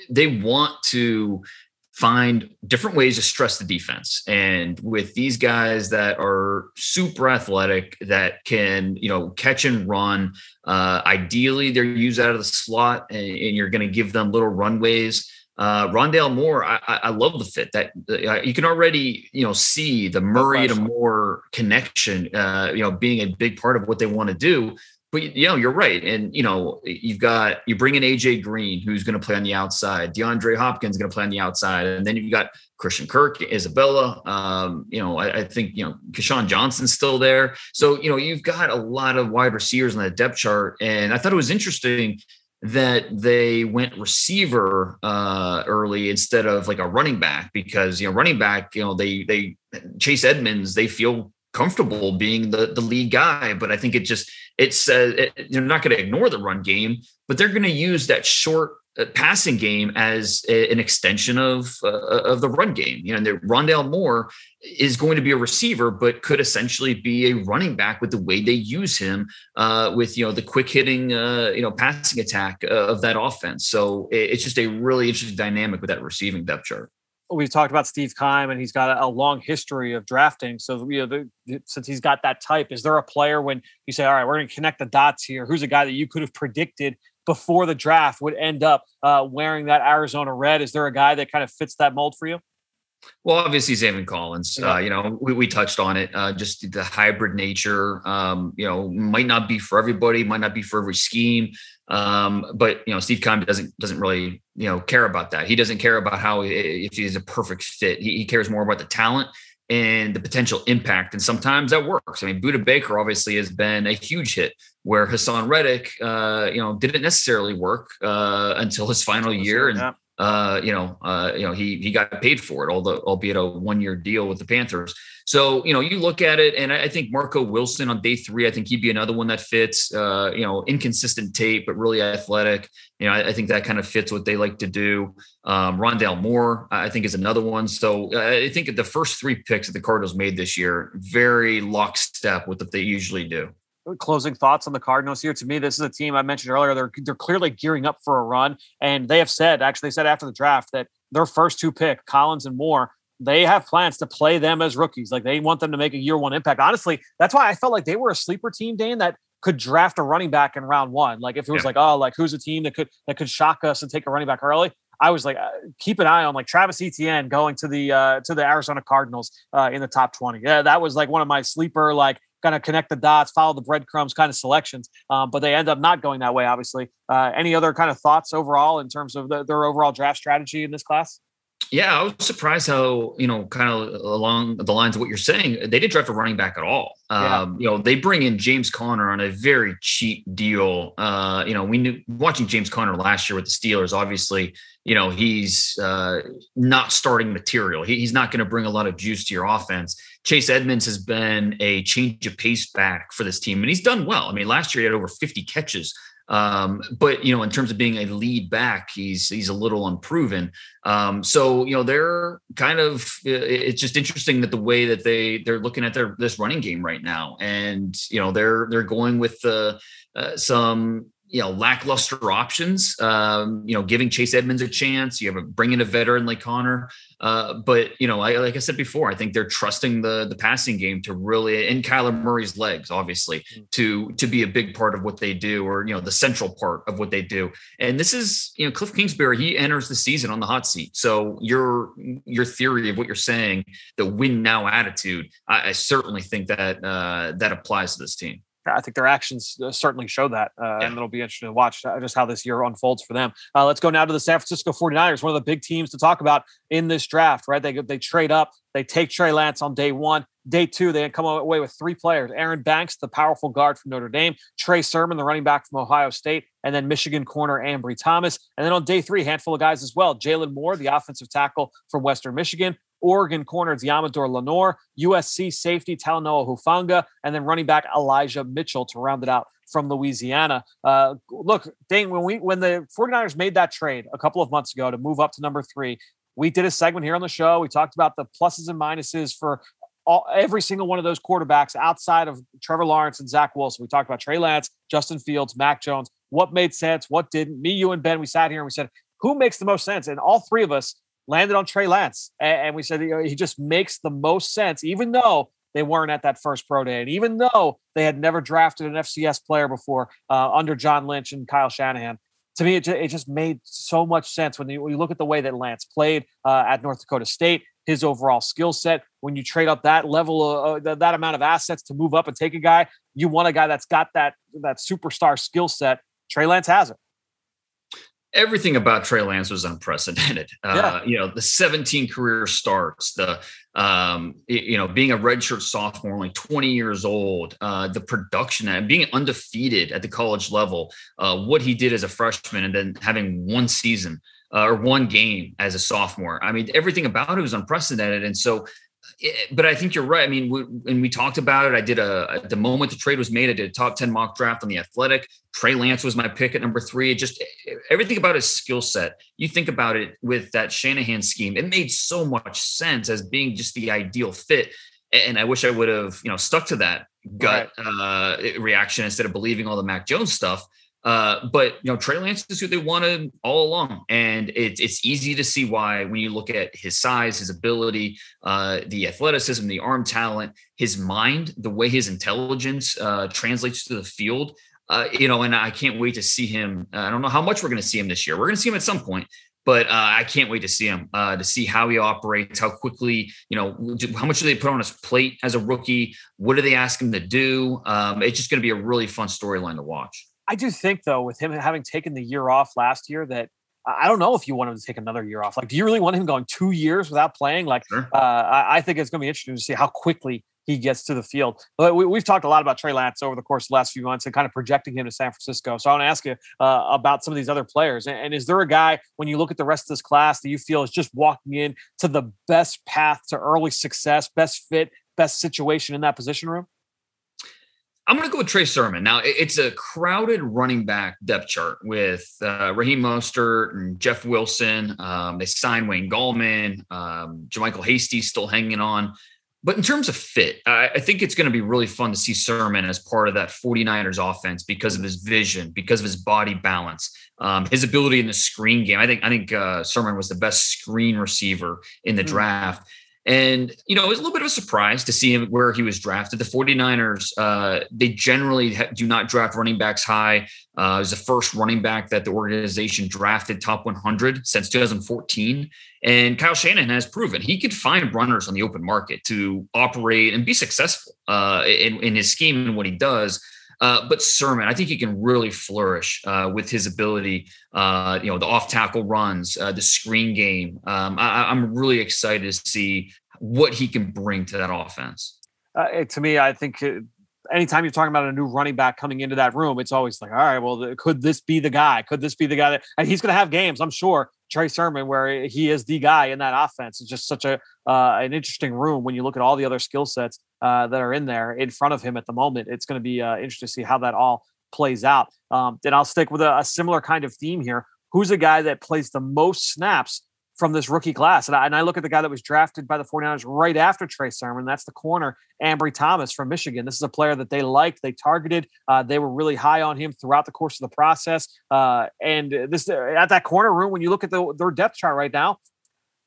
they want to find different ways to stress the defense, and with these guys that are super athletic that can you know catch and run. Uh, ideally, they're used out of the slot, and, and you're going to give them little runways. Uh, Rondale Moore, I, I, love the fit that uh, you can already, you know, see the Murray to Moore connection, uh, you know, being a big part of what they want to do. But you know, you're right, and you know, you've got you bring in AJ Green, who's going to play on the outside. DeAndre Hopkins going to play on the outside, and then you've got Christian Kirk, Isabella. Um, you know, I, I, think you know KeeSean Johnson's still there. So you know, you've got a lot of wide receivers on the depth chart, and I thought it was interesting that they went receiver uh, early instead of like a running back because you know running back you know they they Chase Edmonds they feel comfortable being the the lead guy but I think it just it's uh, it, they're not going to ignore the run game but they're going to use that short passing game as a, an extension of uh, of the run game. You know, the Rondale Moore is going to be a receiver, but could essentially be a running back with the way they use him, uh, with you know the quick hitting, uh, you know, passing attack uh, of that offense. So it, it's just a really interesting dynamic with that receiving depth chart. We've talked about Steve Keim, and he's got a, long history of drafting. So, you know, the, since he's got that type, is there a player when you say, "All right, we're going to connect the dots here"? Who's a guy that you could have predicted before the draft would end up uh, wearing that Arizona red. Is there a guy that kind of fits that mold for you? Well, obviously Zaven Collins. Yeah. Uh, you know, we, we touched on it. Uh, just the hybrid nature. Um, you know, might not be for everybody, might not be for every scheme. Um, but you know, Steve Keim doesn't doesn't really you know care about that. He doesn't care about how if he's a perfect fit. He, he cares more about the talent and the potential impact. And sometimes that works. I mean, Budda Baker obviously has been a huge hit where Haason Reddick, uh, you know, didn't necessarily work uh, until his final year. And, yeah. Uh, you know, uh, you know, he, he got paid for it, although, albeit a one year deal with the Panthers. So, you know, you look at it, and I think Marco Wilson on day three, I think he'd be another one that fits, uh, you know, inconsistent tape, but really athletic. You know, I, I think that kind of fits what they like to do. Um, Rondale Moore, I think, is another one. So uh, I think the first three picks that the Cardinals made this year, very lockstep with what they usually do closing thoughts on the Cardinals here. To me, this is a team I mentioned earlier. They're they're clearly gearing up for a run, and they have said actually they said after the draft that their first two pick, Collins and Moore, they have plans to play them as rookies. Like they want them to make a year one impact. Honestly, that's why I felt like they were a sleeper team, Dane, that could draft a running back in round one. Like if it was yeah. like, oh, like who's a team that could that could shock us and take a running back early. I was like, uh, keep an eye on like Travis Etienne going to the uh, to the Arizona Cardinals uh, in the top twenty. Yeah, that was like one of my sleeper like kind of connect the dots, follow the breadcrumbs kind of selections. Um, but they end up not going that way. Obviously, uh, any other kind of thoughts overall in terms of the, their overall draft strategy in this class? Yeah, I was surprised how you know, kind of along the lines of what you're saying, they didn't draft a running back at all. Yeah. Um, you know, they bring in James Conner on a very cheap deal. Uh, you know, we knew watching James Conner last year with the Steelers. Obviously, you know he's uh, not starting material. He, he's not going to bring a lot of juice to your offense. Chase Edmonds has been a change of pace back for this team, and he's done well. I mean, last year he had over 50 catches Um, but you know, in terms of being a lead back, he's he's a little unproven. Um, so you know, they're kind of it's just interesting that the way that they they're looking at their this running game right now, and you know, they're they're going with uh, uh, some you know lackluster options. Um, you know, giving Chase Edmonds a chance. You have a bring in a veteran like Conner. Uh, but you know, I, like I said before, I think they're trusting the the passing game to really and Kyler Murray's legs, obviously, mm. to to be a big part of what they do, or you know, the central part of what they do. And this is you know, Cliff Kingsbury. He enters the season on the hot seat. So your your theory of what you're saying, the win now attitude, I, I certainly think that uh, that applies to this team. I think their actions uh, certainly show that. Uh, yeah. And it'll be interesting to watch uh, just how this year unfolds for them. Uh, let's go now to the San Francisco 49ers, one of the big teams to talk about in this draft, right? They, they trade up, they take Trey Lance on day one. Day two, they come away with three players Aaron Banks, the powerful guard from Notre Dame, Trey Sermon, the running back from Ohio State, and then Michigan corner Ambry Thomas. And then on day three, handful of guys as well Jaylon Moore, the offensive tackle from Western Michigan, Oregon corner Deommodore Lenoir. USC safety Talanoa Hufanga, and then running back Elijah Mitchell to round it out from Louisiana. Uh, look, Dane, when we when the 49ers made that trade a couple of months ago to move up to number three, we did a segment here on the show. We talked about the pluses and minuses for all, every single one of those quarterbacks outside of Trevor Lawrence and Zach Wilson. We talked about Trey Lance, Justin Fields, Mac Jones, what made sense, what didn't. Me, you, and Ben, we sat here and we said, who makes the most sense? And all three of us landed on Trey Lance. And, we said you know, he just makes the most sense, even though they weren't at that first pro day. And even though they had never drafted an FCS player before uh, under John Lynch and Kyle Shanahan, to me, it, just, it just made so much sense when you, when you look at the way that Lance played uh, at North Dakota State, his overall skill set. When you trade up that level, of, uh, that amount of assets to move up and take a guy, you want a guy that's got that that superstar skill set. Trey Lance has it everything about Trey Lance was unprecedented. Uh, yeah. You know, the 17 career starts, the um, you know, being a redshirt sophomore, only 20 years old, uh, the production and being undefeated at the college level, uh, what he did as a freshman, and then having one season uh, or one game as a sophomore. I mean, everything about it was unprecedented, and so but I think you're right. I mean, we, when we talked about it, I did a the moment the trade was made, I did a top ten mock draft on the Athletic. Trey Lance was my pick at number three. It just everything about his skill set. You think about it with that Shanahan scheme, it made so much sense as being just the ideal fit. And I wish I would have, you know, stuck to that gut right. uh, reaction instead of believing all the Mac Jones stuff. Uh, but you know, Trey Lance is who they wanted all along, and it's it's easy to see why when you look at his size, his ability, uh, the athleticism, the arm talent, his mind, the way his intelligence uh, translates to the field. Uh, you know, and I can't wait to see him. I don't know how much we're going to see him this year. We're going to see him at some point, but uh, I can't wait to see him uh, to see how he operates, how quickly, you know, how much do they put on his plate as a rookie? What do they ask him to do? Um, it's just going to be a really fun storyline to watch. I do think though, with him having taken the year off last year, that I don't know if you want him to take another year off. Like, do you really want him going two years without playing? Like, sure. uh, I, I, think it's going to be interesting to see how quickly he gets to the field. But we, have talked a lot about Trey Lance over the course of the last few months and kind of projecting him to San Francisco. So I want to ask you uh, about some of these other players. And, and, is there a guy when you look at the rest of this class that you feel is just walking in to the best path to early success, best fit, best situation in that position room? I'm going to go with Trey Sermon. Now, it's a crowded running back depth chart with uh, Raheem Mostert and Jeff Wilson. Um, they signed Wayne Gallman, um, JaMycal Hasty still hanging on. But in terms of fit, I, I think it's going to be really fun to see Sermon as part of that 49ers offense because of his vision, because of his body balance, um, his ability in the screen game. I think I think uh, Sermon was the best screen receiver in the mm-hmm. draft. And, you know, it was a little bit of a surprise to see him where he was drafted. The 49ers, uh, they generally do not draft running backs high. Uh, it was the first running back that the organization drafted top 100 since 2014. And Kyle Shanahan has proven he could find runners on the open market to operate and be successful uh, in, in his scheme and what he does. Uh, but Sermon, I think he can really flourish uh, with his ability. Uh, you know, the off tackle runs, uh, the screen game. Um, I, am really excited to see what he can bring to that offense. Uh, to me, I think anytime you're talking about a new running back coming into that room, it's always like, all right, well, could this be the guy? Could this be the guy that and he's going to have games? I'm sure Trey Sermon, where he is the guy in that offense. It's just such a uh, an interesting room when you look at all the other skill sets uh, that are in there in front of him at the moment. It's going to be uh, interesting to see how that all plays out. Um, then I'll stick with a, a similar kind of theme here. Who's a guy that plays the most snaps from this rookie class. And I, and I, look at the guy that was drafted by the 49ers right after Trey Sermon. That's the corner, Ambry Thomas from Michigan. This is a player that they liked, they targeted. Uh, they were really high on him throughout the course of the process. Uh, and this at that corner room, when you look at the, their depth chart right now,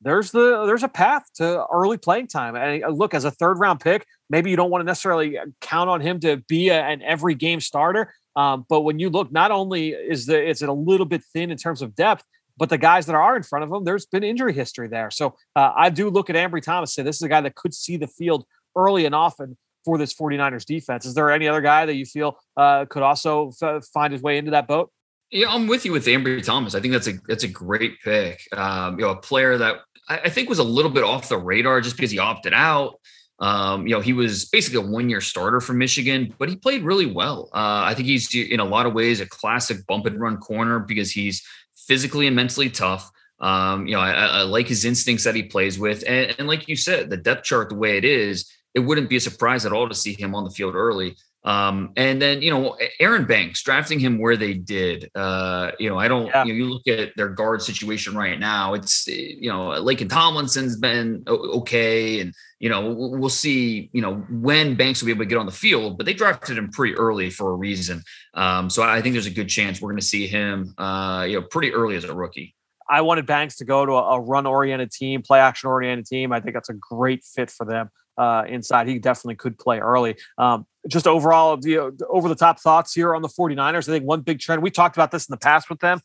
there's the there's a path to early playing time. And uh, look, as a third round pick, maybe you don't want to necessarily count on him to be a, an every game starter. Um, but when you look, not only is the it's a little bit thin in terms of depth, but the guys that are in front of him, there's been injury history there. So uh, I do look at Ambry Thomas. Say this is a guy that could see the field early and often for this 49ers defense. Is there any other guy that you feel uh, could also f- find his way into that boat? Yeah, I'm with you with Ambry Thomas. I think that's a that's a great pick. Um, you know, a player that I, I think was a little bit off the radar just because he opted out. Um, you know, he was basically a one year starter for Michigan, but he played really well. Uh, I think he's in a lot of ways a classic bump and run corner because he's physically and mentally tough. Um, you know, I, I, like his instincts that he plays with. And, and, like you said, the depth chart, the way it is, it wouldn't be a surprise at all to see him on the field early. Um, and then, you know, Aaron Banks drafting him where they did, uh, you know, I don't, yeah. you, know, you look at their guard situation right now, it's, you know, Laken Tomlinson's been okay. And, you know, we'll see, you know, when Banks will be able to get on the field, but they drafted him pretty early for a reason. Um, so I think there's a good chance we're going to see him, uh, you know, pretty early as a rookie. I wanted Banks to go to a, a run oriented team, play action oriented team. I think that's a great fit for them uh, inside. He definitely could play early. Um, just overall, the over the top thoughts here on the 49ers. I think one big trend, we talked about this in the past with them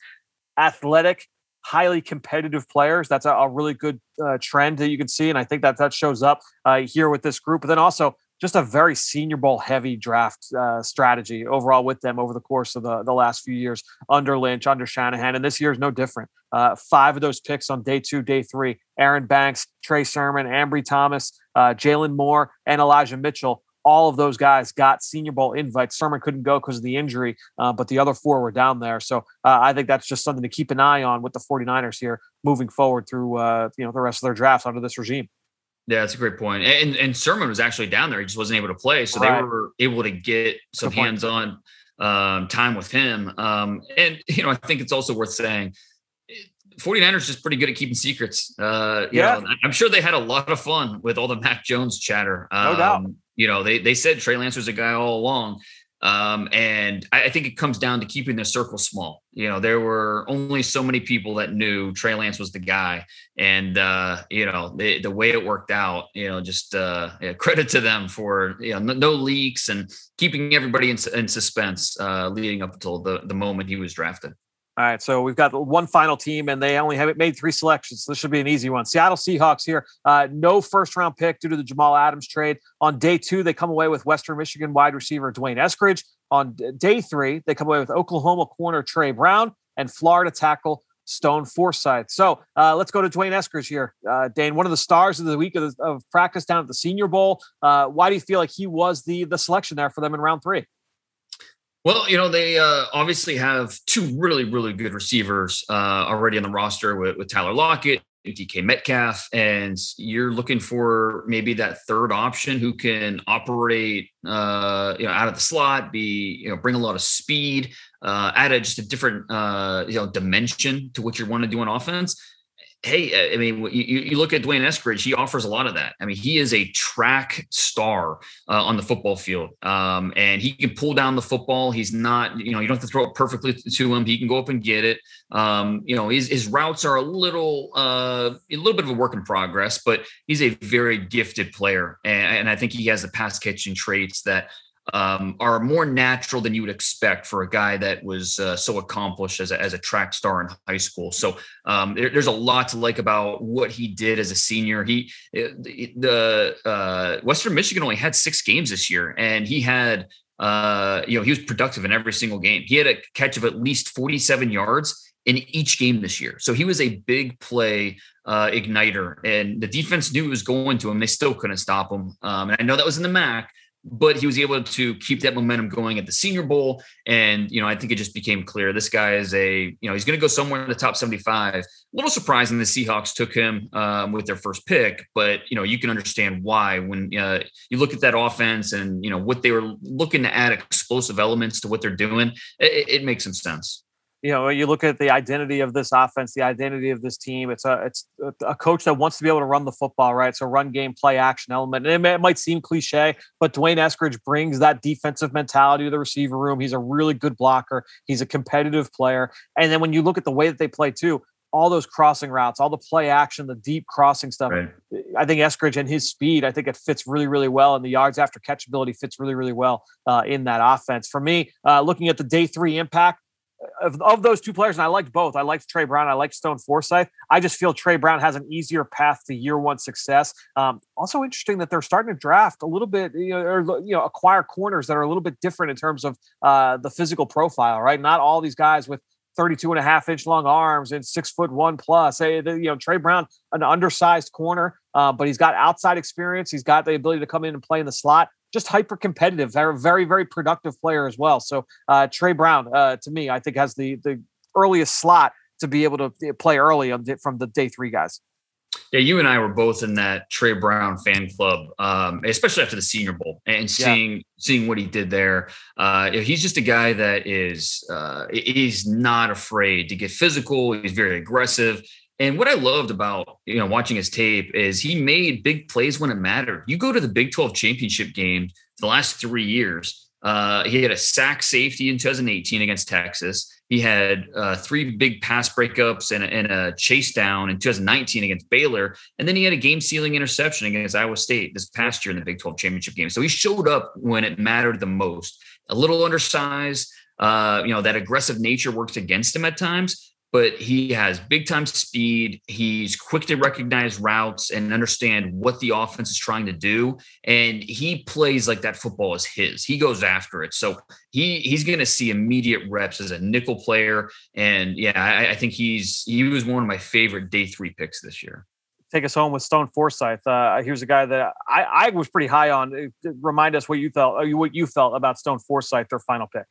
athletic, highly competitive players. That's a, a really good uh, trend that you can see. And I think that that shows up uh, here with this group. But then also, just a very senior bowl heavy draft uh, strategy overall with them over the course of the, the last few years under Lynch, under Shanahan. And this year is no different. Uh, five of those picks on day two, day three Aaron Banks, Trey Sermon, Ambry Thomas, uh, Jaylon Moore, and Elijah Mitchell. All of those guys got Senior Bowl invites. Sermon couldn't go because of the injury, uh, but the other four were down there. So uh, I think that's just something to keep an eye on with the 49ers here moving forward through uh, you know the rest of their drafts under this regime. Yeah, that's a great point. And and Sermon was actually down there; he just wasn't able to play, so right. they were able to get some hands-on um, time with him. Um, and you know, I think it's also worth saying 49ers just pretty good at keeping secrets. Uh, yeah, know, I'm sure they had a lot of fun with all the Mac Jones chatter. Um, no doubt. Um, you know, they they said Trey Lance was a guy all along, um, and I, I, think it comes down to keeping the circle small. You know, there were only so many people that knew Trey Lance was the guy, and uh, you know the, the way it worked out. You know, just uh, yeah, credit to them for you know no, no leaks and keeping everybody in, in suspense uh, leading up until the the moment he was drafted. All right, so we've got one final team, and they only have made three selections. So this should be an easy one. Seattle Seahawks here, uh, no first round pick due to the Jamal Adams trade. On day two, they come away with Western Michigan wide receiver D'Wayne Eskridge. On day three, they come away with Oklahoma corner Tre Brown and Florida tackle Stone Forsythe. So uh, let's go to D'Wayne Eskridge here. Uh, Dane, one of the stars of the week of, the, of practice down at the Senior Bowl. Uh, why do you feel like he was the the selection there for them in round three? Well, you know, they uh, obviously have two really, really good receivers uh, already on the roster with, with Tyler Lockett, DK Metcalf, and you're looking for maybe that third option who can operate, uh, you know, out of the slot, be, you know, bring a lot of speed, uh, add a, just a different, uh, you know, dimension to what you want to do on offense hey, I mean, you, you look at D'Wayne Eskridge, he offers a lot of that. I mean, he is a track star uh, on the football field, um, and he can pull down the football. He's not, you know, you don't have to throw it perfectly to him. He can go up and get it. Um, you know, his, his routes are a little, uh, a little bit of a work in progress, but he's a very gifted player, and, and I think he has the pass catching traits that um, are more natural than you would expect for a guy that was uh, so accomplished as a, as a track star in high school. So um, there, there's a lot to like about what he did as a senior. He uh, the uh, Western Michigan only had six games this year, and he had uh, you know he was productive in every single game. He had a catch of at least 47 yards in each game this year. So he was a big play uh, igniter, and the defense knew it was going to him. They still couldn't stop him. Um, and I know that was in the MAC, but he was able to keep that momentum going at the Senior Bowl. And, you know, I think it just became clear this guy is a, you know, he's going to go somewhere in the top 75. A little surprising the Seahawks took him um, with their first pick, but, you know, you can understand why when uh, you look at that offense and, you know, what they were looking to add explosive elements to what they're doing, it, it makes some sense you know, you look at the identity of this offense, the identity of this team. It's a it's a coach that wants to be able to run the football, right? So run game, play action element. And it, may, it might seem cliche, but D'Wayne Eskridge brings that defensive mentality to the receiver room. He's a really good blocker. He's a competitive player. And then when you look at the way that they play too, all those crossing routes, all the play action, the deep crossing stuff. Right. I think Eskridge and his speed, I think it fits really, really well. And the yards after catchability fits really, really well uh, in that offense. For me, uh, looking at the day three impact, of, of those two players, and I liked both. I liked Tre Brown. I liked Stone Forsythe. I just feel Tre Brown has an easier path to year one success. Um, also interesting that they're starting to draft a little bit, you know, or you know, acquire corners that are a little bit different in terms of uh, the physical profile. Right, not all these guys with 32 and a half inch long arms and six foot one plus. Hey, you know, Tre Brown, an undersized corner, uh, but he's got outside experience. He's got the ability to come in and play in the slot just hyper competitive. They're a very, very productive player as well. So uh, Tre Brown, uh, to me, I think has the the earliest slot to be able to play early on from the day three guys. Yeah, you and I were both in that Tre Brown fan club, um, especially after the Senior Bowl, and seeing yeah. seeing what he did there. Uh, he's just a guy that is uh, he's not afraid to get physical. He's very aggressive. And what I loved about you know watching his tape is he made big plays when it mattered. You go to the Big 12 championship game the last three years. Uh, he had a sack safety in 2018 against Texas. He had uh, three big pass breakups and a, and a, chase down in 2019 against Baylor, and then he had a game-sealing interception against Iowa State this past year in the Big 12 championship game. So he showed up when it mattered the most. A little undersized, uh, you know, that aggressive nature works against him at times, but he has big time speed. He's quick to recognize routes and understand what the offense is trying to do. And he plays like that football is his. He goes after it. So he he's going to see immediate reps as a nickel player. And yeah, I, I, think he's he was one of my favorite day three picks this year. Take us home with Stone Forsythe. Uh, here's a guy that I, I was pretty high on. Remind us what you felt, what you felt about Stone Forsythe, their final pick.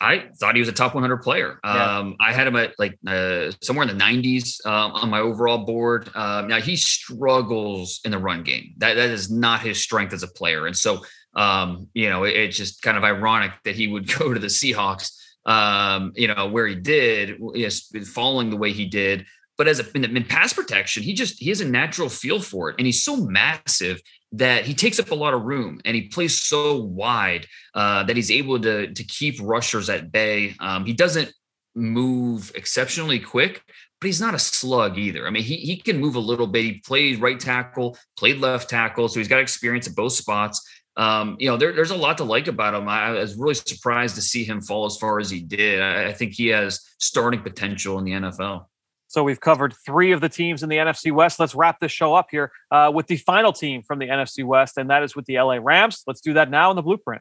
I thought he was a top 100 player. Yeah. Um, I had him at like uh, somewhere in the 90s um, on my overall board. Um, now he struggles in the run game. That that is not his strength as a player, and so um, you know it, it's just kind of ironic that he would go to the Seahawks. Um, you know where he did, yes, following the way he did. But as a in, in pass protection, he just he has a natural feel for it, and he's so massive that he takes up a lot of room and he plays so wide uh, that he's able to to keep rushers at bay. Um, he doesn't move exceptionally quick, but he's not a slug either. I mean, he he can move a little bit. He played right tackle, played left tackle, so he's got experience at both spots. Um, you know, there, there's a lot to like about him. I, I, was really surprised to see him fall as far as he did. I, I think he has starting potential in the NFL. So we've covered three of the teams in the NFC West. Let's wrap this show up here uh, with the final team from the NFC West, and that is with the LA Rams. Let's do that now in the blueprint.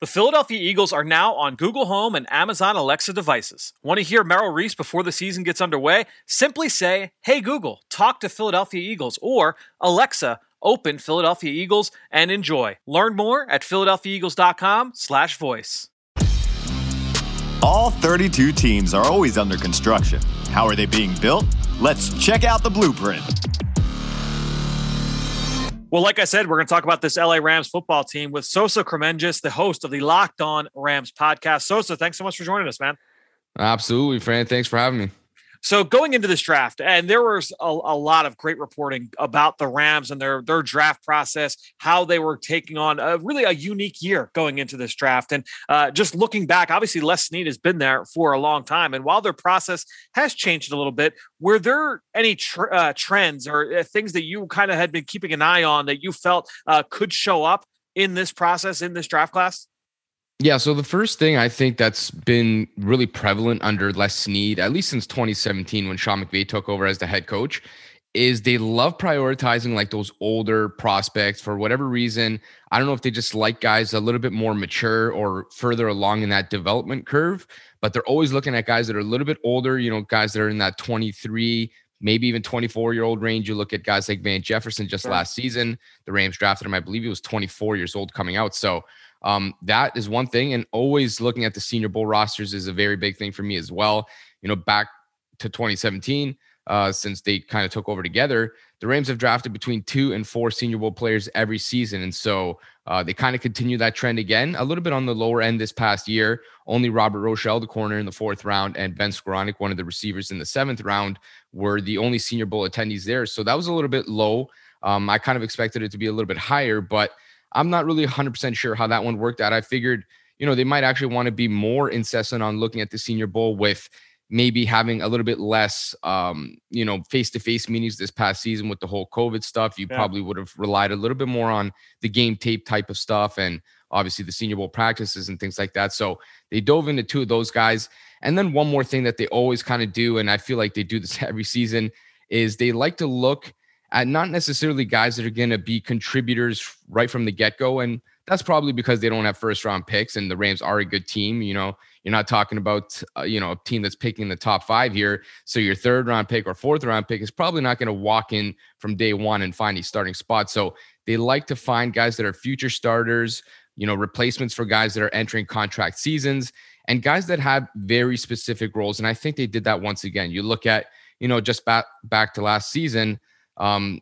The Philadelphia Eagles are now on Google Home and Amazon Alexa devices. Want to hear Merrill Reese before the season gets underway? Simply say, Hey Google, talk to Philadelphia Eagles, or Alexa, open Philadelphia Eagles and enjoy. Learn more at philadelphiaeagles.com/voice. All 32 teams are always under construction. How are they being built? Let's check out the blueprint. Well, like I said, we're going to talk about this LA Rams football team with Sosa Kremenjas, the host of the Locked On Rams podcast. Sosa, thanks so much for joining us, man. Absolutely, Fran. Thanks for having me. So going into this draft, and there was a, a, lot of great reporting about the Rams and their their draft process, how they were taking on a really a unique year going into this draft. And uh, just looking back, obviously Les Snead has been there for a long time, and while their process has changed a little bit, were there any tr- uh, trends or uh, things that you kind of had been keeping an eye on that you felt uh, could show up in this process in this draft class? Yeah, so the first thing I think that's been really prevalent under Les Snead, at least since 2017 when Sean McVay took over as the head coach, is they love prioritizing like those older prospects for whatever reason. I don't know if they just like guys a little bit more mature or further along in that development curve, but they're always looking at guys that are a little bit older, you know, guys that are in that 23 maybe even 24 year old range. You look at guys like Van Jefferson just last season. The Rams drafted him, I believe he was 24 years old coming out. So um, that is one thing. And always looking at the Senior Bowl rosters is a very big thing for me as well. You know, back to 2017, uh, since they kind of took over together, the Rams have drafted between two and four Senior Bowl players every season. And so uh, they kind of continue that trend again, a little bit on the lower end this past year. Only Robert Rochell, the corner in the fourth round, and Ben Skowronek, one of the receivers in the seventh round, were the only Senior Bowl attendees there. So that was a little bit low. Um, I kind of expected it to be a little bit higher, but I'm not really 100% sure how that one worked out. I figured, you know, they might actually want to be more incessant on looking at the Senior Bowl with maybe having a little bit less, um, you know, face to face meetings this past season with the whole COVID stuff. You yeah. probably would have relied a little bit more on the game tape type of stuff and obviously the Senior Bowl practices and things like that. So they dove into two of those guys. And then one more thing that they always kind of do, and I feel like they do this every season, is they like to look at not necessarily guys that are going to be contributors right from the get go. And that's probably because they don't have first round picks and the Rams are a good team. You know, you're not talking about, uh, you know, a team that's picking the top five here. So your third round pick or fourth round pick is probably not going to walk in from day one and find a starting spot. So they like to find guys that are future starters, you know, replacements for guys that are entering contract seasons and guys that have very specific roles. And I think they did that once again. You look at, you know, just back back to last season, um,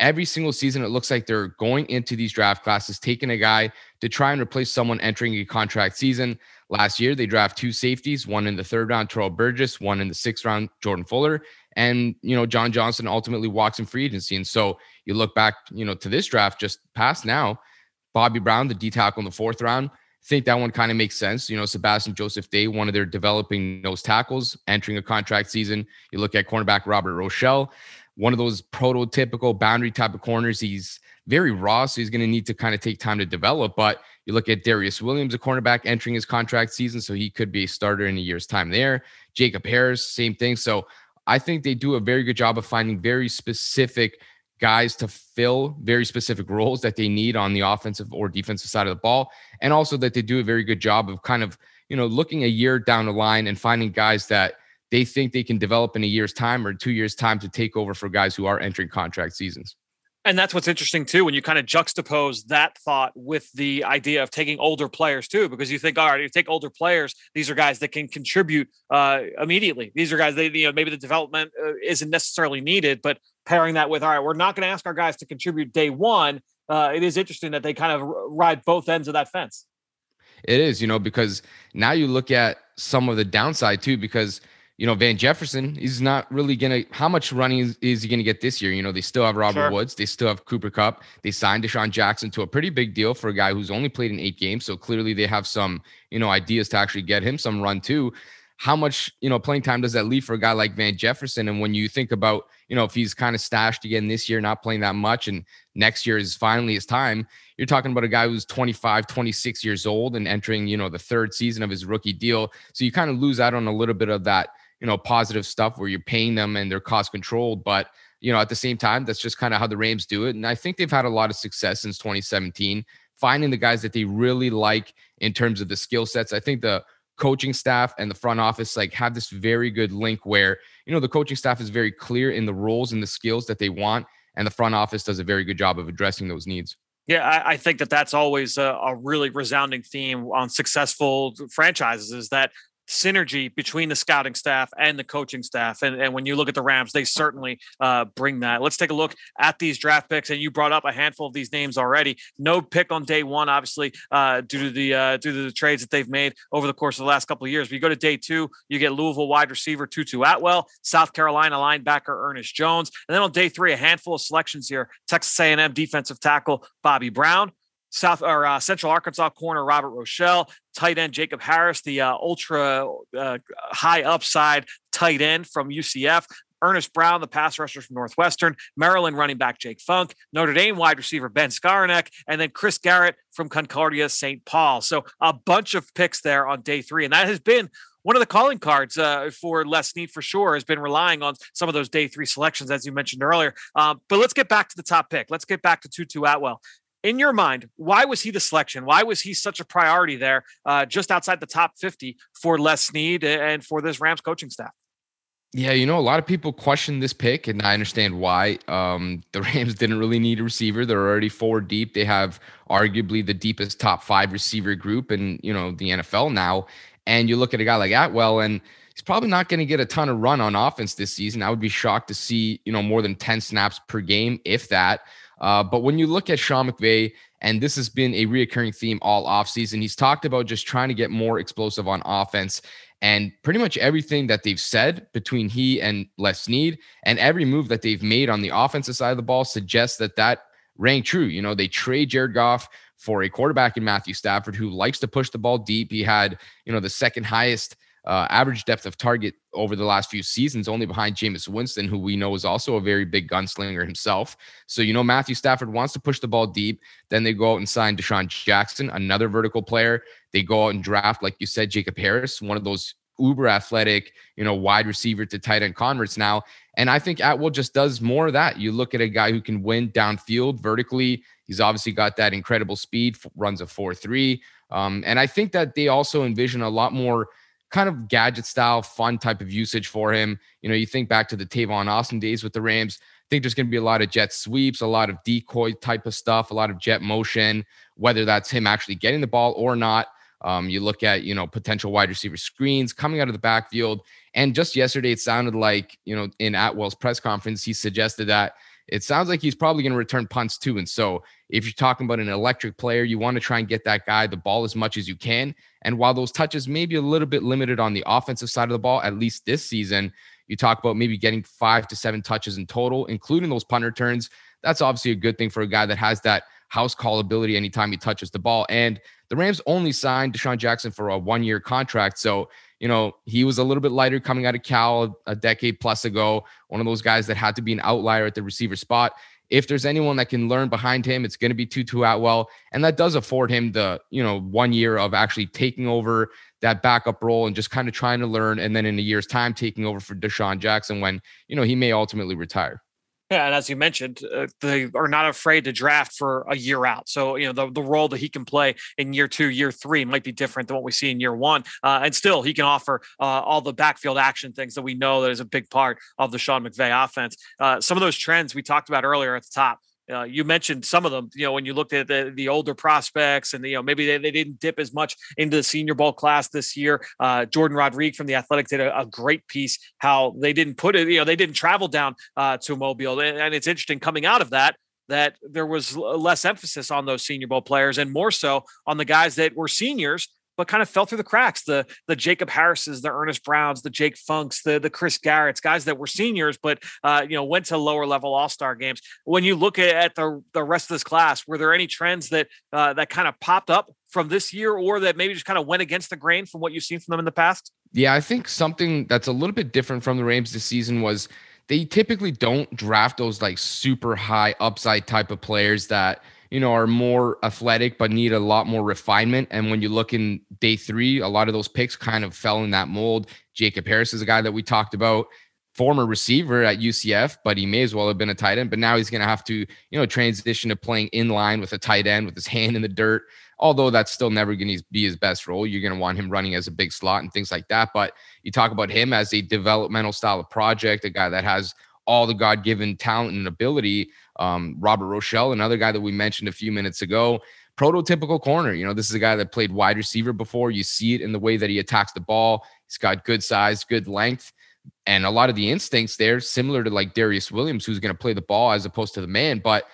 every single season, it looks like they're going into these draft classes, taking a guy to try and replace someone entering a contract season. Last year, they draft two safeties, one in the third round, Terrell Burgess, one in the sixth round, Jordan Fuller. And, you know, John Johnson ultimately walks in free agency. And so you look back, you know, to this draft just past now, Bobby Brown, the D tackle in the fourth round. I think that one kind of makes sense. You know, Sebastian Joseph Day, one of their developing nose tackles, entering a contract season. You look at cornerback Robert Rochell one of those prototypical boundary type of corners. He's very raw, so he's going to need to kind of take time to develop. But you look at Darius Williams, a cornerback entering his contract season, so he could be a starter in a year's time there. Jacob Harris, same thing. So I think they do a very good job of finding very specific guys to fill very specific roles that they need on the offensive or defensive side of the ball. And also that they do a very good job of kind of, you know, looking a year down the line and finding guys that they think they can develop in a year's time or two years' time to take over for guys who are entering contract seasons. And that's what's interesting too, when you kind of juxtapose that thought with the idea of taking older players too, because you think, all right, you take older players; these are guys that can contribute uh, immediately. These are guys, they you know maybe the development uh, isn't necessarily needed, but pairing that with, all right, we're not going to ask our guys to contribute day one. Uh, it is interesting that they kind of ride both ends of that fence. It is, you know, because now you look at some of the downside too, because you know, Van Jefferson, is not really going to, how much running is, is he going to get this year? You know, they still have Robert sure. Woods, they still have Cooper Kupp. They signed DeSean Jackson to a pretty big deal for a guy who's only played in eight games. So clearly they have some, you know, ideas to actually get him some run too. How much, you know, playing time does that leave for a guy like Van Jefferson? And when you think about, you know, if he's kind of stashed again this year, not playing that much, and next year is finally his time, you're talking about a guy who's 25, 26 years old and entering, you know, the third season of his rookie deal. So you kind of lose out on a little bit of that you know, positive stuff where you're paying them and they're cost controlled. But, you know, at the same time, that's just kind of how the Rams do it. And I think they've had a lot of success since 2017, finding the guys that they really like in terms of the skill sets. I think the coaching staff and the front office like have this very good link where, you know, the coaching staff is very clear in the roles and the skills that they want. And the front office does a very good job of addressing those needs. Yeah, I, I, think that that's always a, a, really resounding theme on successful franchises is that synergy between the scouting staff and the coaching staff. And, and when you look at the Rams, they certainly uh, bring that. Let's take a look at these draft picks. And you brought up a handful of these names already. No pick on day one, obviously, uh, due to the uh, due to the trades that they've made over the course of the last couple of years. But you go to day two, you get Louisville wide receiver Tutu Atwell, South Carolina linebacker Ernest Jones, and then on day three, a handful of selections here: Texas A&M defensive tackle Bobby Brown. South or uh, Central Arkansas corner Robert Rochell, tight end Jacob Harris, the uh, ultra uh, high upside tight end from UCF. Earnest Brown, the pass rusher from Northwestern, Maryland running back Jake Funk, Notre Dame wide receiver Ben Skowronek, and then Chris Garrett from Concordia St. Paul. So a bunch of picks there on day three. And that has been one of the calling cards uh, for Les Snead for sure has been relying on some of those day three selections, as you mentioned earlier. Um, but let's get back to the top pick. Let's get back to Tutu Atwell in your mind, why was he the selection? Why was he such a priority there, uh, just outside the top 50 for Les Snead and for this Rams coaching staff? Yeah, you know, a lot of people question this pick, and I understand why. Um, the Rams didn't really need a receiver; they're already four deep. They have arguably the deepest top five receiver group in you know the NFL now. And you look at a guy like Atwell, and he's probably not going to get a ton of run on offense this season. I would be shocked to see you know more than ten snaps per game, if that. Uh, but when you look at Sean McVay, and this has been a reoccurring theme all offseason, he's talked about just trying to get more explosive on offense. And pretty much everything that they've said between he and Les Snead and every move that they've made on the offensive side of the ball suggests that that rang true. You know, they trade Jared Goff for a quarterback in Matthew Stafford who likes to push the ball deep. He had, you know, the second highest uh, average depth of target over the last few seasons, only behind Jameis Winston, who we know is also a very big gunslinger himself. So, you know, Matthew Stafford wants to push the ball deep. Then they go out and sign DeSean Jackson, another vertical player. They go out and draft, like you said, Jacob Harris, one of those uber athletic, you know, wide receiver to tight end converts now. And I think Atwell just does more of that. You look at a guy who can win downfield vertically. He's obviously got that incredible speed, runs a 4 3. Um, and I think that they also envision a lot more kind of gadget style, fun type of usage for him. You know, you think back to the Tavon Austin days with the Rams. I think there's going to be a lot of jet sweeps, a lot of decoy type of stuff, a lot of jet motion, whether that's him actually getting the ball or not. Um, you look at, you know, potential wide receiver screens coming out of the backfield. And just yesterday, it sounded like, you know, in Atwell's press conference, he suggested that it sounds like he's probably going to return punts too. And so, if you're talking about an electric player, you want to try and get that guy the ball as much as you can. And while those touches may be a little bit limited on the offensive side of the ball, at least this season, you talk about maybe getting five to seven touches in total, including those punt returns. That's obviously a good thing for a guy that has that house call ability anytime he touches the ball. And the Rams only signed DeSean Jackson for a one year contract. So you know, he was a little bit lighter coming out of Cal a decade plus ago, one of those guys that had to be an outlier at the receiver spot. If there's anyone that can learn behind him, it's going to be Tutu Atwell. And that does afford him the, you know, one year of actually taking over that backup role and just kind of trying to learn. And then in a year's time, taking over for DeSean Jackson when, you know, he may ultimately retire. Yeah, and as you mentioned, uh, they are not afraid to draft for a year out. So you know the, the role that he can play in year two, year three might be different than what we see in year one, uh, and still he can offer uh, all the backfield action things that we know that is a big part of the Sean McVay offense. Uh, some of those trends we talked about earlier at the top. Uh, you mentioned some of them, you know, when you looked at the, the older prospects and, you know, maybe they, they didn't dip as much into the senior bowl class this year. Uh, Jourdan Rodrigue from the Athletic did a, a, great piece how they didn't put it, you know, they didn't travel down uh, to Mobile. And, and it's interesting coming out of that, that there was less emphasis on those senior bowl players and more so on the guys that were seniors but kind of fell through the cracks. The the Jacob Harrises, the Earnest Browns, the Jake Funks, the the Chris Garrett's, guys that were seniors, but uh, you know went to lower level All Star games. When you look at the the rest of this class, were there any trends that uh, that kind of popped up from this year, or that maybe just kind of went against the grain from what you've seen from them in the past? Yeah, I think something that's a little bit different from the Rams this season was they typically don't draft those like super high upside type of players that you know, are more athletic but need a lot more refinement. And when you look in day three, a lot of those picks kind of fell in that mold. Jacob Harris is a guy that we talked about, former receiver at UCF, but he may as well have been a tight end. But now he's going to have to, you know, transition to playing in line with a tight end with his hand in the dirt. Although that's still never going to be his best role. You're going to want him running as a big slot and things like that. But you talk about him as a developmental style of project, a guy that has all the God given talent and ability. Um, Robert Rochell, another guy that we mentioned a few minutes ago, prototypical corner. You know, this is a guy that played wide receiver before. You see it in the way that he attacks the ball. He's got good size, good length, and a lot of the instincts there, similar to like Darious Williams, who's going to play the ball as opposed to the man. But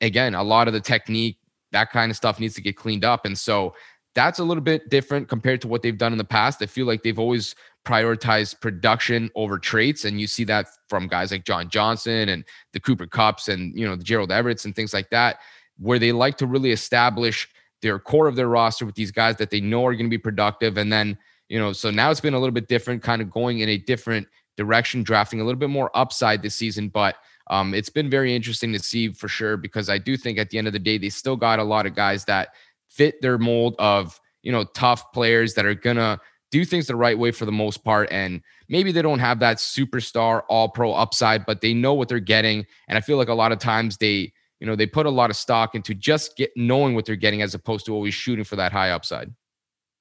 again, a lot of the technique, that kind of stuff needs to get cleaned up. And so that's a little bit different compared to what they've done in the past. I feel like they've always prioritized production over traits. And you see that from guys like John Johnson and the Cooper Kupps and, you know, the Gerald Everett's and things like that, where they like to really establish their core of their roster with these guys that they know are going to be productive. And then, you know, so now it's been a little bit different, kind of going in a different direction, drafting a little bit more upside this season. But um, it's been very interesting to see for sure, because I do think at the end of the day, they still got a lot of guys that fit their mold of you know tough players that are gonna do things the right way for the most part and maybe they don't have that superstar all pro upside but they know what they're getting and i feel like a lot of times they you know they put a lot of stock into just get knowing what they're getting as opposed to always shooting for that high upside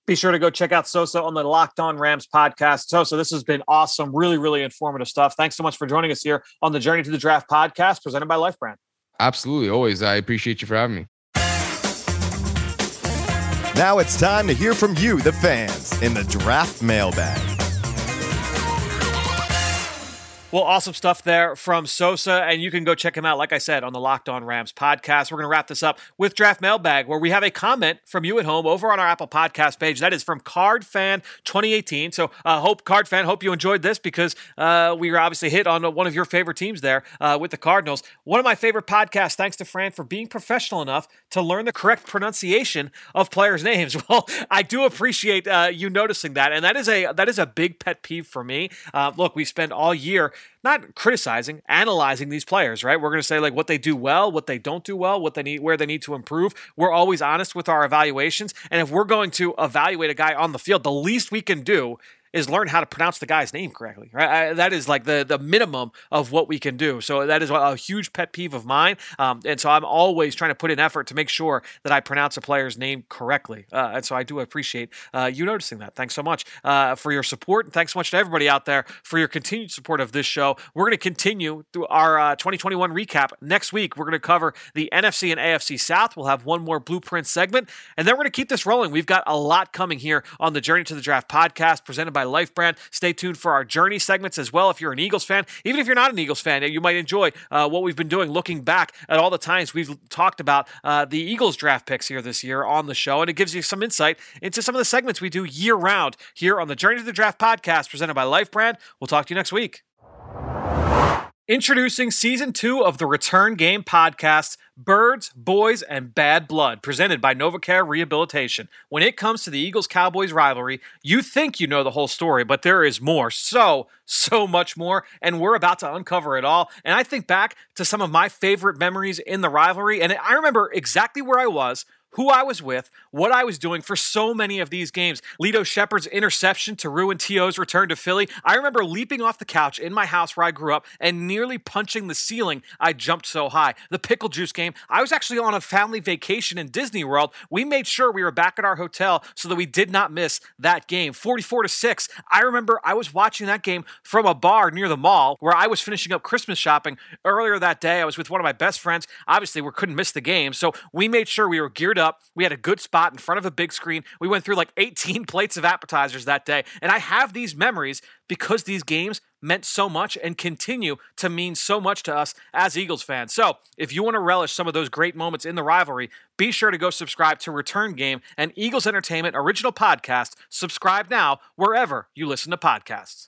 Be sure to go check out Sosa on the Locked On Rams podcast. Sosa, this has been awesome. Really, really informative stuff. Thanks so much for joining us here on the Journey to the Draft podcast presented by Life Brand. Absolutely. Always. I appreciate you for having me. Now it's time to hear from you, the fans, in the draft mailbag. Well, awesome stuff there from Sosa, and you can go check him out, like I said, on the Locked On Rams podcast. We're going to wrap this up with Draft Mailbag, where we have a comment from you at home over on our Apple Podcast page. That is from Card Fan 2018. So, uh, hope Card Fan, hope you enjoyed this because uh, we were obviously hit on one of your favorite teams there uh, with the Cardinals. One of my favorite podcasts. Thanks to Fran for being professional enough to learn the correct pronunciation of players' names. Well, I do appreciate uh, you noticing that, and that is a that is a big pet peeve for me. Uh, look, we spend all year not criticizing, analyzing these players, right? We're going to say like what they do well, what they don't do well, what they need, where they need to improve. We're always honest with our evaluations. And if we're going to evaluate a guy on the field, the least we can do is learn how to pronounce the guy's name correctly. Right, I, that is like the the minimum of what we can do. So that is a huge pet peeve of mine, um, and so I'm always trying to put in effort to make sure that I pronounce a player's name correctly. Uh, and so I do appreciate uh, you noticing that. Thanks so much uh, for your support, and thanks so much to everybody out there for your continued support of this show. We're going to continue through our uh, 2021 recap next week. We're going to cover the NFC and AFC South. We'll have one more blueprint segment, and then we're going to keep this rolling. We've got a lot coming here on the Journey to the Draft podcast presented by Life Brand. Stay tuned for our journey segments as well. If you're an Eagles fan, even if you're not an Eagles fan, you might enjoy uh, what we've been doing, looking back at all the times we've talked about uh, the Eagles draft picks here this year on the show. And it gives you some insight into some of the segments we do year round here on the Journey to the Draft podcast presented by Life Brand. We'll talk to you next week. Introducing season two of the Return Game podcast, Birds, Boys, and Bad Blood, presented by NovaCare Rehabilitation. When it comes to the Eagles Cowboys rivalry, you think you know the whole story, but there is more. So, so much more. And we're about to uncover it all. And I think back to some of my favorite memories in the rivalry, and I remember exactly where I was who I was with, what I was doing for so many of these games. Lito Sheppard's interception to ruin T.O.'s return to Philly. I remember leaping off the couch in my house where I grew up and nearly punching the ceiling. I jumped so high. The pickle juice game. I was actually on a family vacation in Disney World. We made sure we were back at our hotel so that we did not miss that game. 44 to 6. I remember I was watching that game from a bar near the mall where I was finishing up Christmas shopping earlier that day. I was with one of my best friends. Obviously, we couldn't miss the game. So we made sure we were geared up up. We had a good spot in front of a big screen. We went through like 18 plates of appetizers that day. And I have these memories because these games meant so much and continue to mean so much to us as Eagles fans. So, if you want to relish some of those great moments in the rivalry, be sure to go subscribe to Return Game and Eagles Entertainment original podcast. Subscribe now wherever you listen to podcasts.